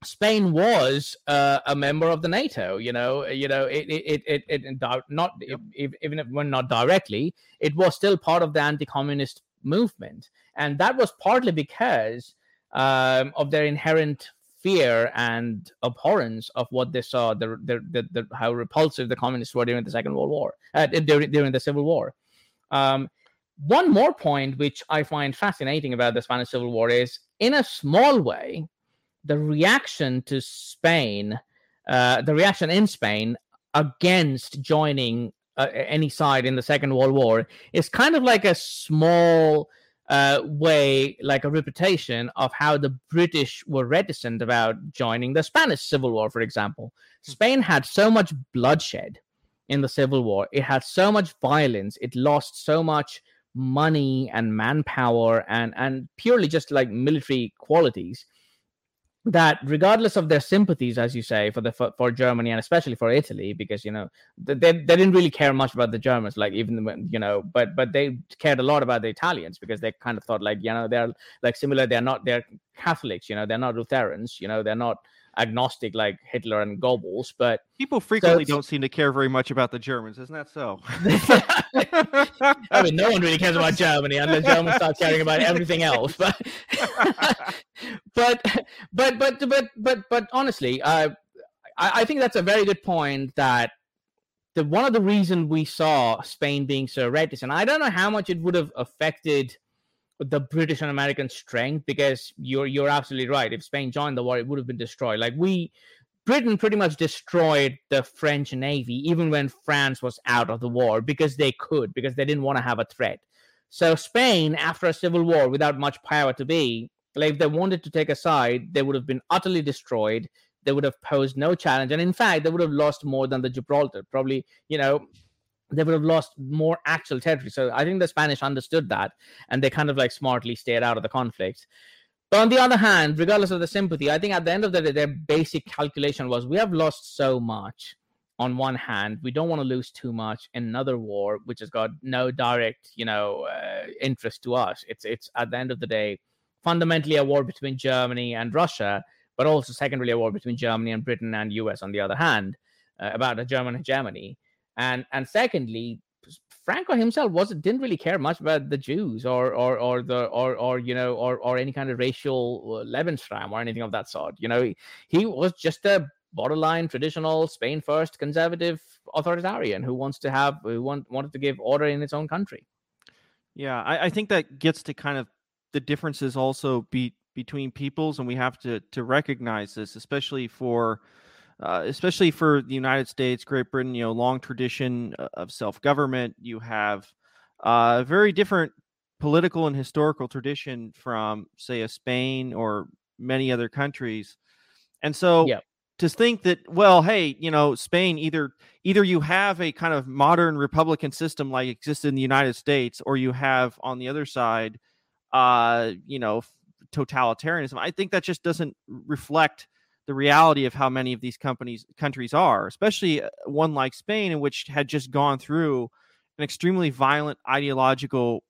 Spain was uh, a member of the NATO. You know, you know, it it it, it, it not even if when not directly, it was still part of the anti-communist movement, and that was partly because um, of their inherent fear and abhorrence of what they saw, the, the, the, the how repulsive the communists were during the Second World War, uh, during, during the Civil War. Um, one more point, which I find fascinating about the Spanish Civil War, is in a small way, the reaction to Spain, uh, the reaction in Spain against joining uh, any side in the Second World War is kind of like a small uh, way, like a reputation of how the British were reticent about joining the Spanish Civil War, for example. Hmm. Spain had so much bloodshed in the Civil War, it had so much violence, it lost so much money and manpower and, and purely just like military qualities that regardless of their sympathies as you say for the for, for, germany and especially for italy because you know they, they didn't really care much about the germans like even when you know but but they cared a lot about the italians because they kind of thought like you know they're like similar they're not they're catholics you know they're not lutherans you know they're not agnostic like Hitler and Goebbels, but people frequently so don't seem to care very much about the Germans, isn't that so? I mean, no one really cares about Germany unless Germans start caring about everything else. But, but, but, but, but, but, but honestly, uh, I, I think that's a very good point. That the one of the reasons we saw Spain being so reticent, I don't know how much it would have affected the British and American strength because you're you're absolutely right. If Spain joined the war, it would have been destroyed. Like we Britain pretty much destroyed the French navy even when France was out of the war because they could because they didn't want to have a threat. So Spain after a civil war without much power to be, like if they wanted to take a side, they would have been utterly destroyed. They would have posed no challenge and in fact they would have lost more than the Gibraltar. Probably, you know, they would have lost more actual territory. So I think the Spanish understood that and they kind of like smartly stayed out of the conflict. But on the other hand, regardless of the sympathy, I think at the end of the day, their basic calculation was we have lost so much on one hand. We don't want to lose too much in another war, which has got no direct, you know, uh, interest to us. It's, it's at the end of the day, fundamentally a war between Germany and Russia, but also secondarily a war between Germany and Britain and US on the other hand, uh, about a German hegemony and and secondly Franco himself wasn't didn't really care much about the Jews or or or the or or you know or or any kind of racial uh, Lebensraum or anything of that sort. You know, he, he was just a borderline traditional Spain first conservative authoritarian who wants to have who want, wanted to give order in its own country. Yeah, I, I think that gets to kind of the differences also be between peoples, and we have to to recognize this, especially for uh, especially for the United States, Great Britain, you know, long tradition uh, of self government. You have a uh, very different political and historical tradition from, say, a Spain or many other countries. And so yep. to think that, well, hey, you know, Spain either either you have a kind of modern republican system like exists in the United States, or you have on the other side, uh, you know, totalitarianism. I think that just doesn't reflect the reality of how many of these companies countries are, especially uh, one like Spain, in which had just gone through an extremely violent ideological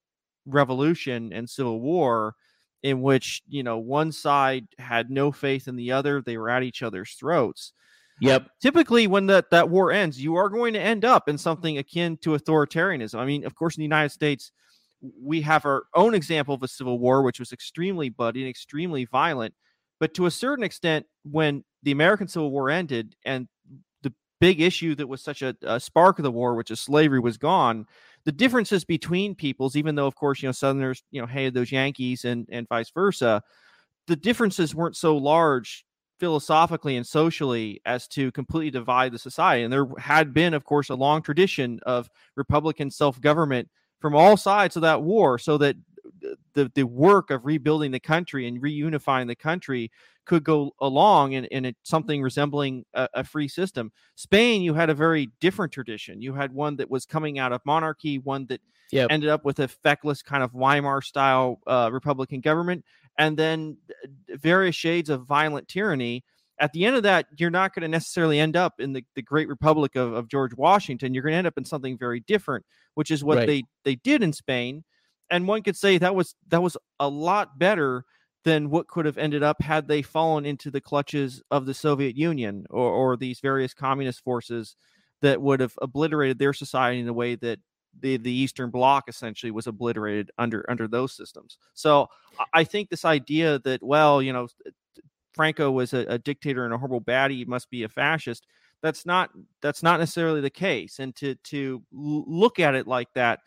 revolution and civil war, in which you know one side had no faith in the other; they were at each other's throats. Yep. Typically, when that that war ends, you are going to end up in something akin to authoritarianism. I mean, of course, in the United States, we have our own example of a civil war, which was extremely bloody and extremely violent but to a certain extent, when the American Civil War ended and the big issue that was such a, a spark of the war, which is slavery, was gone, the differences between peoples, even though, of course, you know, Southerners, you know, hated those Yankees and, and vice versa, the differences weren't so large philosophically and socially as to completely divide the society. And there had been, of course, a long tradition of Republican self government from all sides of that war, so that the the work of rebuilding the country and reunifying the country could go along in, in a, something resembling a, a, free system. Spain, you had a very different tradition. You had one that was coming out of monarchy, one that yep. ended up with a feckless kind of Weimar style uh, Republican government, and then various shades of violent tyranny. At the end of that, you're not going to necessarily end up in the, the great republic of, of George Washington. You're going to end up in something very different, which is what right. they, they did in Spain and one could say that was that was a lot better than what could have ended up had they fallen into the clutches of the Soviet Union or, or these various communist forces that would have obliterated their society in a way that the, the Eastern Bloc essentially was obliterated under under those systems. So I think this idea that well, you know, Franco was a, a dictator and a horrible baddie, must be a fascist. That's not that's not necessarily the case. And to to look at it like that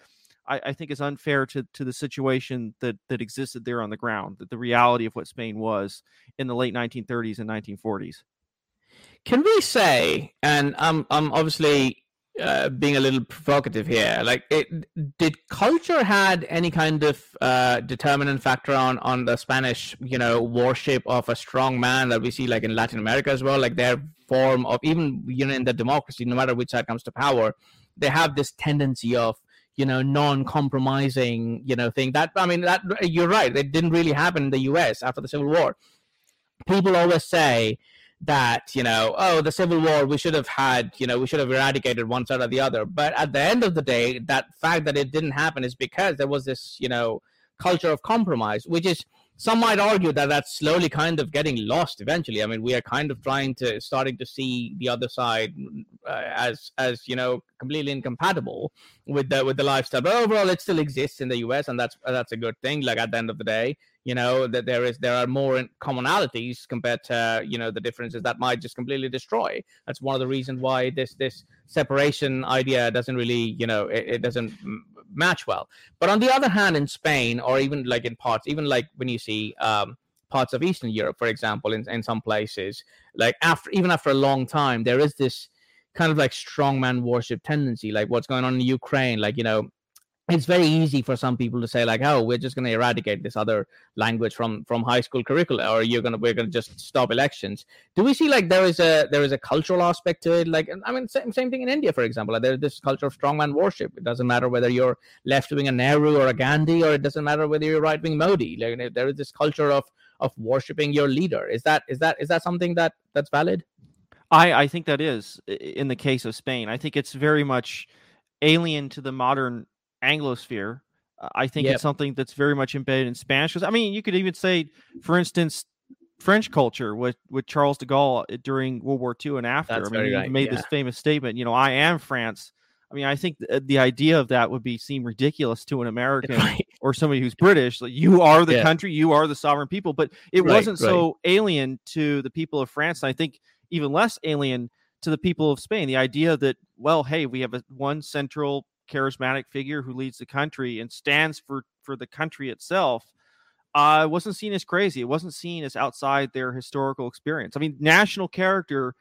I, I, think is unfair to to the situation that that existed there on the ground, that the reality of what Spain was in the late 1930s and 1940s. Can we say, and I'm I'm obviously uh, being a little provocative here. Like, it, did culture had any kind of uh, determinant factor on on the Spanish, you know, worship of a strong man that we see like in Latin America as well? Like their form of even you know in the democracy, no matter which side comes to power, they have this tendency of you know non-compromising you know thing. That i mean that you're right. It didn't really happen in the us after the civil war. People always say that you know oh the civil war we should have had you know we should have eradicated one side or the other. But at the end of the day that fact that it didn't happen is because there was this you know culture of compromise which is some might argue that that's slowly kind of getting lost eventually. I mean we are kind of trying to starting to see the other side uh, as as you know completely incompatible with the with the lifestyle. But overall it still exists in the us and that's that's a good thing. Like at the end of the day you know that there is there are more commonalities compared to you know the differences that might just completely destroy. That's one of the reasons why this this separation idea doesn't really you know it, it doesn't match well. But on the other hand in spain or even like in parts even like when you see um parts of eastern europe for example in, in some places like after even after a long time there is this kind of like strongman worship tendency like what's going on in ukraine like you know it's very easy for some people to say like oh we're just going to eradicate this other language from from high school curricula or you're going to we're going to just stop elections. Do we see like there is a there is a cultural aspect to it? Like i mean same, same thing in india for example like there's this culture of strongman worship it doesn't matter whether you're left wing a nehru or a gandhi or it doesn't matter whether you're right wing modi. Like there is this culture of of worshiping your leader. Is that is that is that something that that's valid i i think that is in the case of spain i think it's very much alien to the modern Anglosphere. Uh, I think yep. it's something that's very much embedded in Spanish. Because I mean, you could even say, for instance, French culture with with Charles de Gaulle uh, during World War II and after. That's I mean, he right. made yeah. this famous statement. You know, I am France. I mean, I think the, the idea of that would be seem ridiculous to an American right. or somebody who's British. Like, you are the yeah. country, you are the sovereign people. But it right, wasn't so alien to the people of France. And I think even less alien to the people of Spain. The idea that, well, hey, we have a one central charismatic figure who leads the country and stands for for the country itself uh wasn't seen as crazy. It wasn't seen as outside their historical experience. I mean national character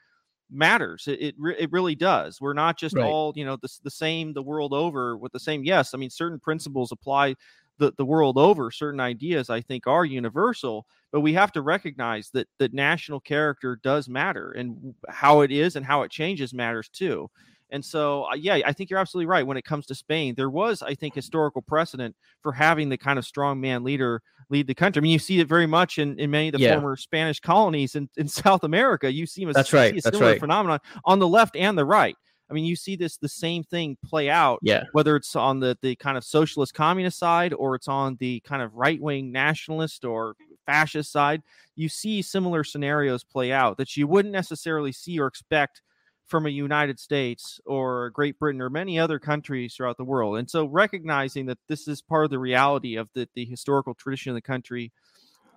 matters. It it, it really does. We're not just right. all you know the, the same the world over with the same. Yes i mean certain principles apply the, the world over certain ideas i think are universal but we have to recognize that that national character does matter and how it is and how it changes matters too and so, uh, yeah, I think you're absolutely right. When it comes to Spain, there was, I think, historical precedent for having the kind of strong man leader lead the country. I mean, you see it very much in, in many of the yeah. former Spanish colonies in, in South America. You see, That's right. a That's similar right. phenomenon on the left and the right. I mean, you see this the same thing play out. Yeah. Whether it's on the the kind of socialist communist side or it's on the kind of right wing nationalist or fascist side, you see similar scenarios play out that you wouldn't necessarily see or expect from a United States or Great Britain or many other countries throughout the world. And so recognizing that this is part of the reality of the, the historical tradition of the country,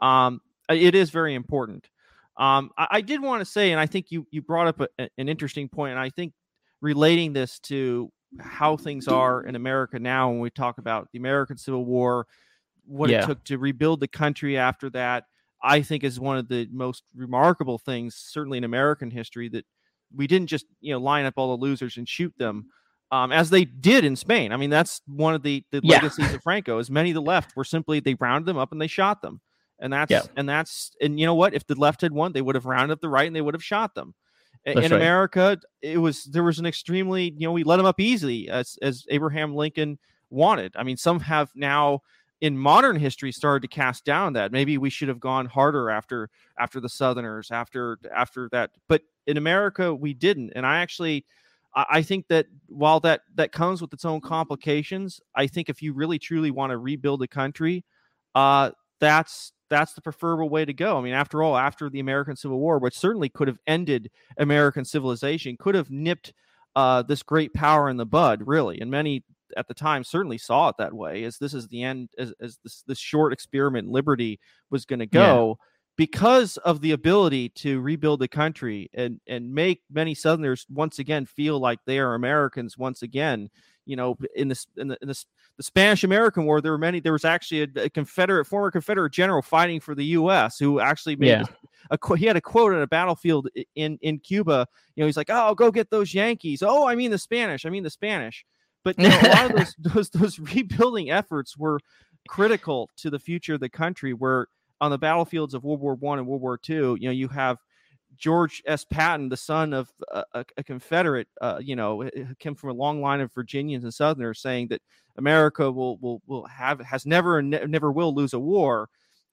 um, it is very important. Um, I, I, did want to say, and I think you you brought up a, an interesting point, and I think relating this to how things are in America now when we talk about the American Civil War, what yeah. it took to rebuild the country after that, I think is one of the most remarkable things, certainly in American history, that we didn't just you know line up all the losers and shoot them um, as they did in Spain. I mean, that's one of the, the yeah. legacies of Franco. As many of the left were simply they rounded them up and they shot them, and that's yeah. and that's and you know what? If the left had won, they would have rounded up the right and they would have shot them. That's in right. America, it was there was an extremely you know we let them up easily as as Abraham Lincoln wanted. I mean, some have now in modern history started to cast down that maybe we should have gone harder after after the southerners after after that but in america we didn't and i actually i think that while that that comes with its own complications i think if you really truly want to rebuild a country uh that's that's the preferable way to go. I mean, after all, after the American Civil War, which certainly could have ended American civilization, could have nipped uh, this great power in the bud, really. And many at the time certainly saw it that way as this is the end as, as this, this short experiment liberty was going to go yeah. because of the ability to rebuild the country and and make many southerners once again feel like they are americans once again you know in this in, the, in this the spanish american war there were many there was actually a, a, confederate former confederate general fighting for the us who actually made yeah. a he had a quote on a battlefield in in Cuba. You know, he's like, "Oh, go get those Yankees." Oh, I mean the Spanish. I mean the Spanish. But you know, a lot of those, those those rebuilding efforts were critical to the future of the country. Where on the battlefields of World War One and World War Two, you know, you have George S. Patton, the son of a, a, a Confederate, uh, you know, came from a long line of Virginians and Southerners, saying that America will will will have has never ne- never will lose a war,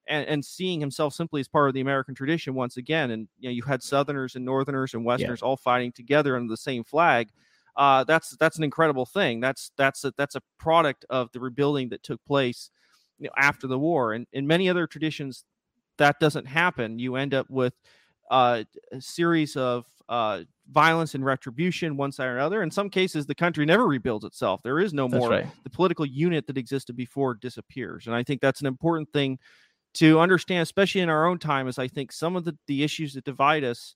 and, and seeing himself simply as part of the American tradition once again. And you know, you had Southerners and Northerners and Westerners yeah. all fighting together under the same flag. Uh, that's that's an incredible thing. That's that's a, that's a product of the rebuilding that took place you know, after the war. And in many other traditions, that doesn't happen. You end up with uh, a series of uh, violence and retribution, one side or another. In some cases, the country never rebuilds itself. There is no more. Right. The political unit that existed before disappears. And I think that's an important thing to understand, especially in our own time, as I think some of the, the issues that divide us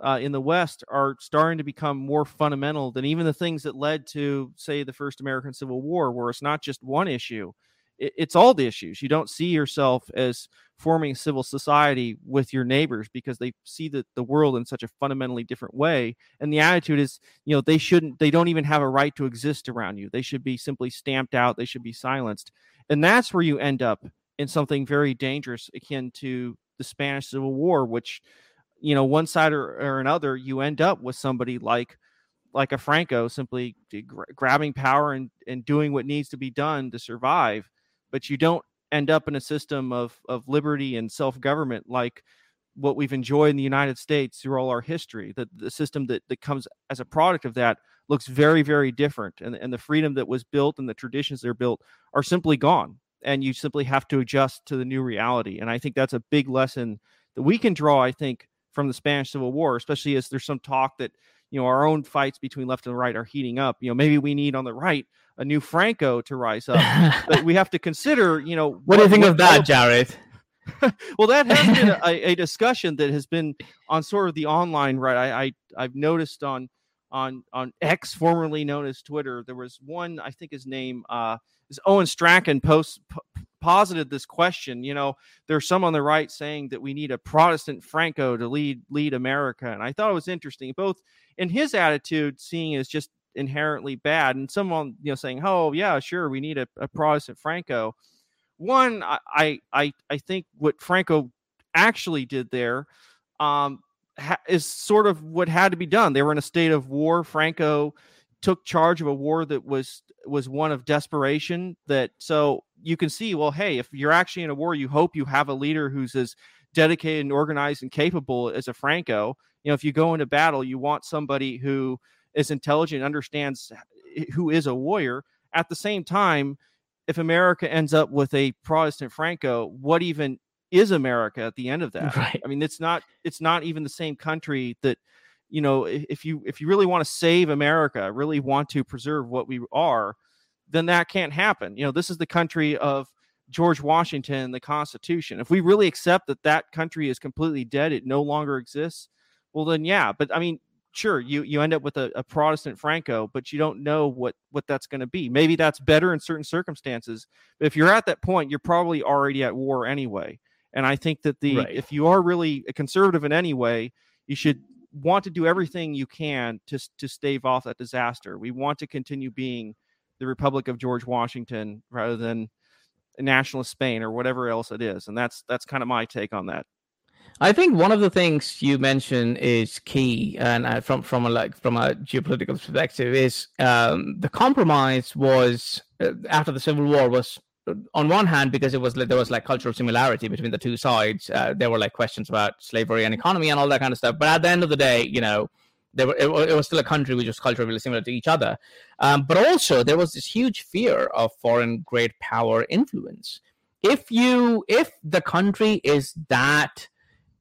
uh, in the West are starting to become more fundamental than even the things that led to, say, the first American Civil War, where it's not just one issue it's all the issues. You don't see yourself as forming civil society with your neighbors because they see the, the world in such a fundamentally different way. And the attitude is, you know, they shouldn't, they don't even have a right to exist around you. They should be simply stamped out. They should be silenced. And that's where you end up in something very dangerous, akin to the Spanish Civil War, which, you know, one side or, or another, you end up with somebody like like a Franco simply eh, grabbing power and, and doing what needs to be done to survive but you don't end up in a system of of liberty and self government like what we've enjoyed in the United States through all our history. The the system that that comes as a product of that looks very very different, and and the freedom that was built and the traditions that are built are simply gone, and you simply have to adjust to the new reality. And I think that's a big lesson that we can draw. I think from the Spanish Civil War, especially as there's some talk that you know our own fights between left and right are heating up. You know, maybe we need on the right a new Franco to rise up, but we have to consider, you know, what, what do you think of that, Jarrett? well, that has been a, a, discussion that has been on sort of the online right. I, I I've noticed on on on X, formerly known as Twitter, there was one. I think his name uh, is Owen Strachan. Post p- posited this question. You know, there's some on the right saying that we need a Protestant Franco to lead lead America, and I thought it was interesting. Both in his attitude, seeing as just inherently bad, and someone you know saying, "Oh yeah, sure, we need a, a Protestant Franco." One, I I I think what Franco actually did there um, ha- is sort of what had to be done. They were in a state of war. Franco took charge of a war that was was one of desperation that so you can see well hey if you're actually in a war you hope you have a leader who's as dedicated and organized and capable as a franco. You know if you go into battle you want somebody who is intelligent understands who is a warrior. At the same time if america ends up with a protestant franco what even is america at the end of that? Right. I mean it's not it's not even the same country that you know if you if you really want to save america really want to preserve what we are then that can't happen. You know this is the country of george washington the constitution. If we really accept that that country is completely dead it no longer exists well then yeah but i mean sure you you end up with a, a protestant franco but you don't know what what that's going to be. Maybe that's better in certain circumstances but if you're at that point you're probably already at war anyway. And i think that the right. if you are really a conservative in any way you should want to do everything you can to to stave off that disaster. We want to continue being the Republic of George Washington rather than nationalist Spain or whatever else it is. And that's that's kind of my take on that. I think one of the things you mentioned is key, and uh, from from a like from a geopolitical perspective, is um, the compromise was uh, after the Civil War was on one hand, because it was there was like cultural similarity between the two sides, uh, there were like questions about slavery and economy and all that kind of stuff. But at the end of the day, you know, there were, it, it was still a country which was culturally similar to each other. Um, but also, there was this huge fear of foreign great power influence. If you, if the country is that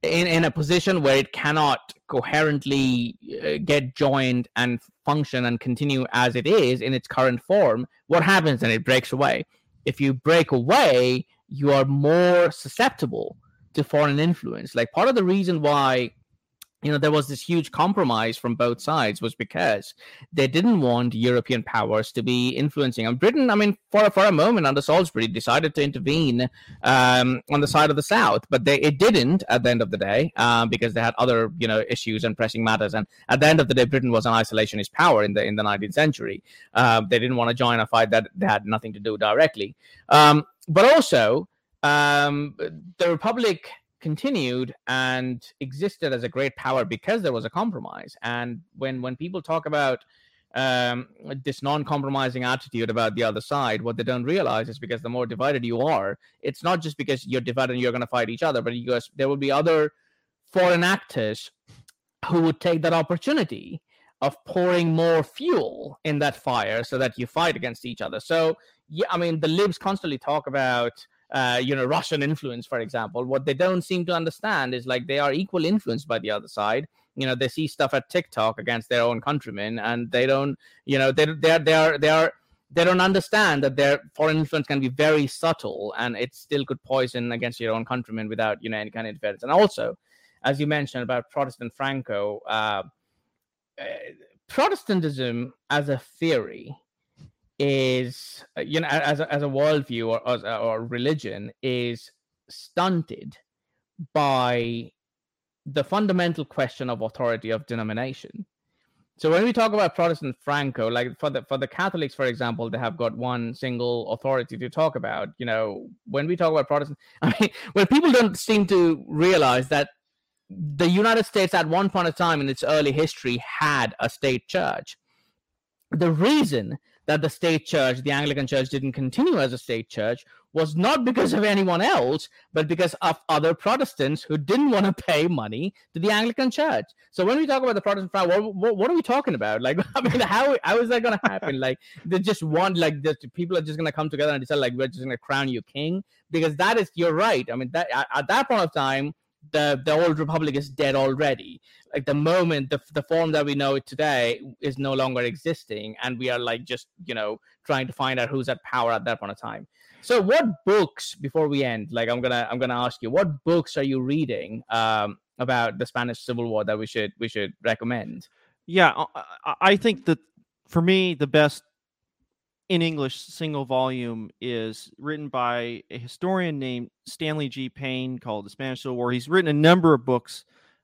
in, in a position where it cannot coherently uh, get joined and function and continue as it is in its current form, what happens then? It breaks away if you break away, you are more susceptible to foreign influence. Like part of the reason why you know there was this huge compromise from both sides was because they didn't want european powers to be influencing. And britain i mean for, for a moment under salisbury decided to intervene um, on the side of the south but they it didn't at the end of the day um, because they had other you know issues and pressing matters. And at the end of the day britain was an isolationist power in the in the 19th century. Uh, they didn't want to join a fight that they had nothing to do directly. Um, but also um, the republic continued and existed as a great power because there was a compromise. And when when people talk about um, this non-compromising attitude about the other side, what they don't realize is because the more divided you are, it's not just because you're divided and you're going to fight each other, but guys, there will be other foreign actors who would take that opportunity of pouring more fuel in that fire so that you fight against each other. So yeah, I mean the libs constantly talk about uh, you know, Russian influence, for example. What they don't seem to understand is like they are equal influenced by the other side. You know, they see stuff at TikTok against their own countrymen, and they don't, you know, they they they are they are they don't understand that their foreign influence can be very subtle, and it still could poison against your own countrymen without you know any kind of interference. And also, as you mentioned about Protestant Franco, uh, uh Protestantism as a theory is uh, you know as a, as a worldview or, or, or religion is stunted by the fundamental question of authority of denomination. So when we talk about Protestant Franco, like for the for the Catholics, for example, they have got one single authority to talk about. You know, when we talk about Protestant, I mean, when people don't seem to realize that the United States at one point of time in its early history had a state church. The reason that the state church, the Anglican church, didn't continue as a state church was not because of anyone else, but because of other Protestants who didn't want to pay money to the Anglican church. So when we talk about the Protestant what, what, what, are we talking about? Like, I mean, how how is that going to happen? like, they just want like the people are just going to come together and decide like we're just going to crown you king because that is you're right. I mean, that at, at that point of time the the old republic is dead already. Like the moment the, the form that we know it today is no longer existing and we are like just you know trying to find out who's at power at that point of time. So what books before we end like i'm gonna i'm gonna ask you what books are you reading um about the spanish civil war that we should we should recommend? Yeah i think that for me the best in English single volume is written by a historian named Stanley G. Payne called The Spanish Civil War. He's written a number of books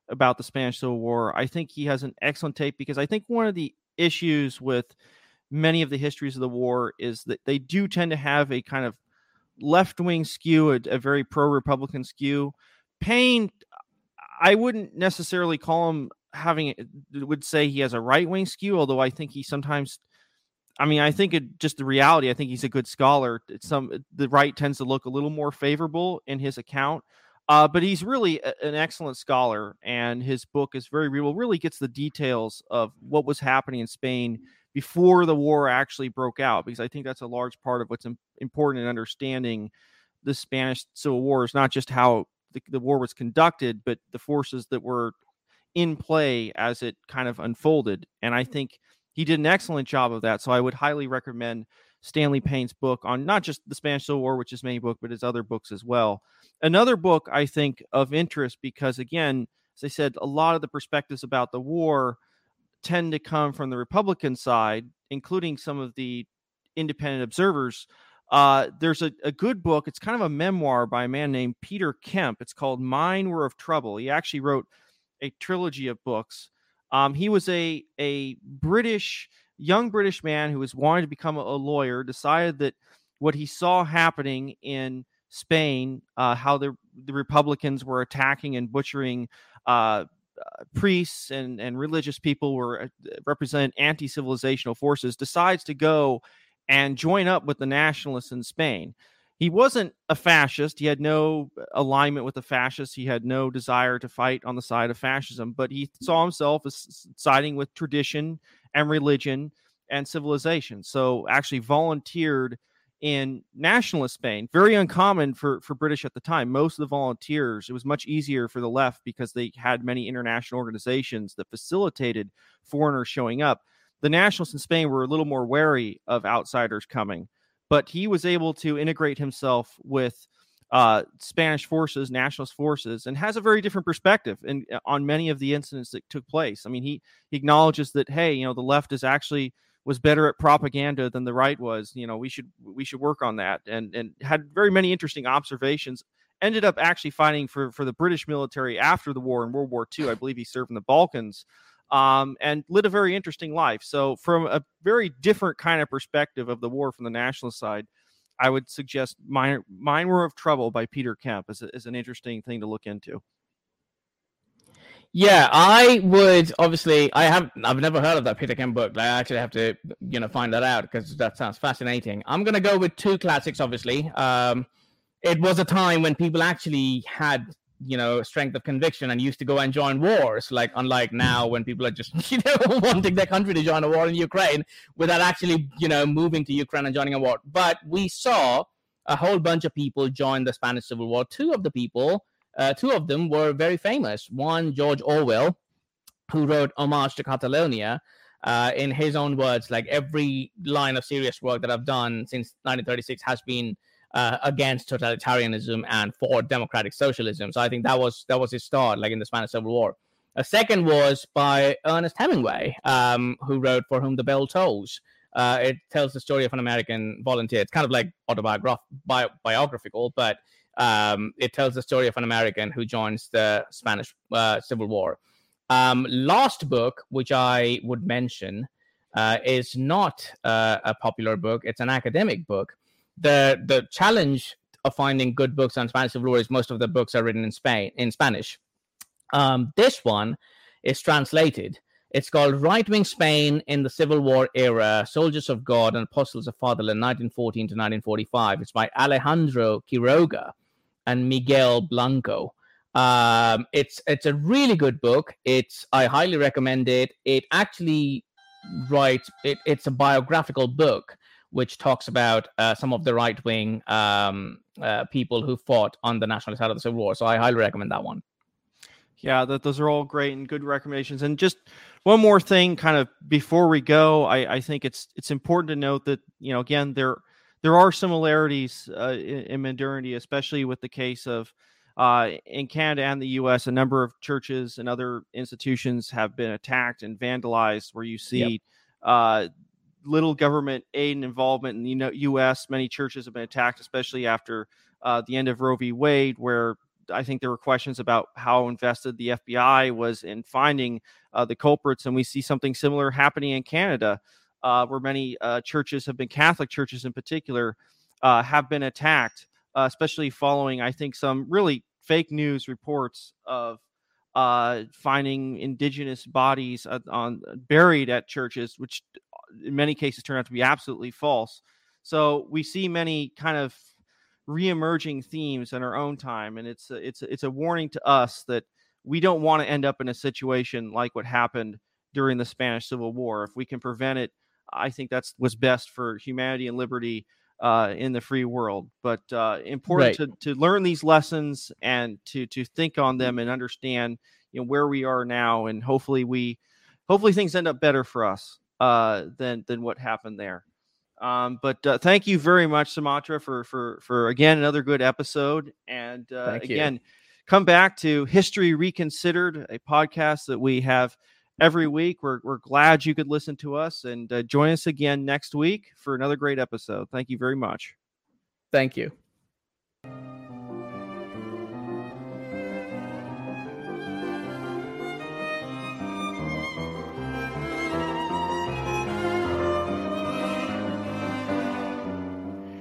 about the Spanish Civil War. I think he has an excellent take because I think one of the issues with many of the histories of the war is that they do tend to have a kind of left wing skew, a, a very pro Republican skew. Payne, I wouldn't necessarily call him having, would say he has a right wing skew, although I think he sometimes I mean, I think it just the reality. I think he's a good scholar. It's some the right tends to look a little more favorable in his account, uh, but he's really a, an excellent scholar, and his book is very real. Really gets the details of what was happening in Spain before the war actually broke out, because I think that's a large part of what's important in understanding the Spanish Civil War is not just how the, the war was conducted, but the forces that were in play as it kind of unfolded. And I think he did an excellent job of that. So I would highly recommend Stanley Payne's book on not just the Spanish Civil War, which is his main book, but his other books as well. Another book I think of interest because again, as I said, a lot of the perspectives about the war tend to come from the Republican side, including some of the independent observers. Uh, there's a, a good book. It's kind of a memoir by a man named Peter Kemp. It's called Mine Were of Trouble. He actually wrote a trilogy of books. Um, he was a a British young British man who was wanting to become a, lawyer. Decided that what he saw happening in Spain, uh, how the the Republicans were attacking and butchering uh, uh, priests and and religious people were uh, represent anti civilizational forces, decides to go and join up with the nationalists in Spain he wasn't a fascist. He had no uh, alignment with the fascists. He had no desire to fight on the side of fascism, but he saw mm-hmm. himself as siding with tradition and religion and civilization. So actually volunteered in nationalist Spain. Very uncommon for, for British at the time. Most of the volunteers, it was much easier for the left because they had many international organizations that facilitated foreigners showing up. The nationalists in Spain were a little more wary of outsiders coming but he was able to integrate himself with uh, Spanish forces, nationalist forces, and has a very different perspective uh, on many of the incidents that took place. I mean, he, he acknowledges that hey, you know, the left is actually was better at propaganda than the right was. You know, we should we should work on that, and and had very many interesting observations. Ended up actually fighting for for the British military after the war in World War II. I believe he served in the Balkans. Um, and lived a very interesting life. So, from a very different kind of perspective of the war from the nationalist side, I would suggest Mine, Mine Were of Trouble by Peter Kemp is, is an interesting thing to look into. Yeah, I would obviously. I have. I've never heard of that Peter Kemp book. I actually have to, you know, find that out because that sounds fascinating. I'm gonna go with two classics. Obviously, um, it was a time when people actually had you know strength of conviction and used to go and join wars like unlike now when people are just you know wanting their country to join a war in ukraine without actually you know moving to ukraine and joining a war. But we saw a whole bunch of people join the spanish civil war. Two of the people uh, two of them were very famous. One george orwell who wrote homage to catalonia uh, in his own words like every line of serious work that i've done since 1936 has been uh, against totalitarianism and for democratic socialism. So I think that was that was his start, like in the Spanish Civil War. A second was by Ernest Hemingway, um, who wrote "For Whom the Bell Tolls." Uh, it tells the story of an American volunteer. It's kind of like autobiographical, but um, it tells the story of an American who joins the Spanish uh, Civil War. Um, last book, which I would mention, uh, is not uh, a popular book. It's an academic book the the challenge of finding good books on Spanish Civil War is most of the books are written in Spain in Spanish. Um, this one is translated. It's called Right Wing Spain in the Civil War Era Soldiers of God and Apostles of Fatherland, 1914 to 1945. It's by Alejandro Quiroga and Miguel Blanco. Um, it's it's a really good book. It's I highly recommend it. It actually writes it, it's a biographical book which talks about uh, some of the right wing um, uh, people who fought on the national side of the Civil War. So I highly recommend that one. Yeah, that those are all great and good recommendations. And just one more thing, kind of before we go, I, I think it's it's important to note that you know again there there are similarities uh, in, in modernity, especially with the case of uh, in Canada and the U.S. A number of churches and other institutions have been attacked and vandalized, where you see. Yep. Uh, little government aid and involvement in the U.S. Many churches have been attacked, especially after uh, the end of Roe v. Wade, where I think there were questions about how invested the FBI was in finding uh, the culprits, and we see something similar happening in Canada, uh, where many uh, churches have been Catholic churches in particular uh, have been attacked, uh, especially following I think some really fake news reports of finding indigenous bodies on buried at churches, which in many cases turn out to be absolutely false. So we see many kind of re-emerging themes in our own time, and it's a, it's a, it's a warning to us that we don't want to end up in a situation like what happened during the Spanish Civil War. If we can prevent it, I think that's what's best for humanity and liberty uh, in the free world. But uh, important right. to, to learn these lessons and to to think on them and understand you know where we are now, and hopefully we hopefully things end up better for us uh, than than what happened there. Um, but uh, thank you very much, Sumantra, for for for again another good episode. And uh, again, come back to History Reconsidered, a podcast that we have every week. We're we're glad you could listen to us and uh, join us again next week for another great episode. Thank you very much. Thank you.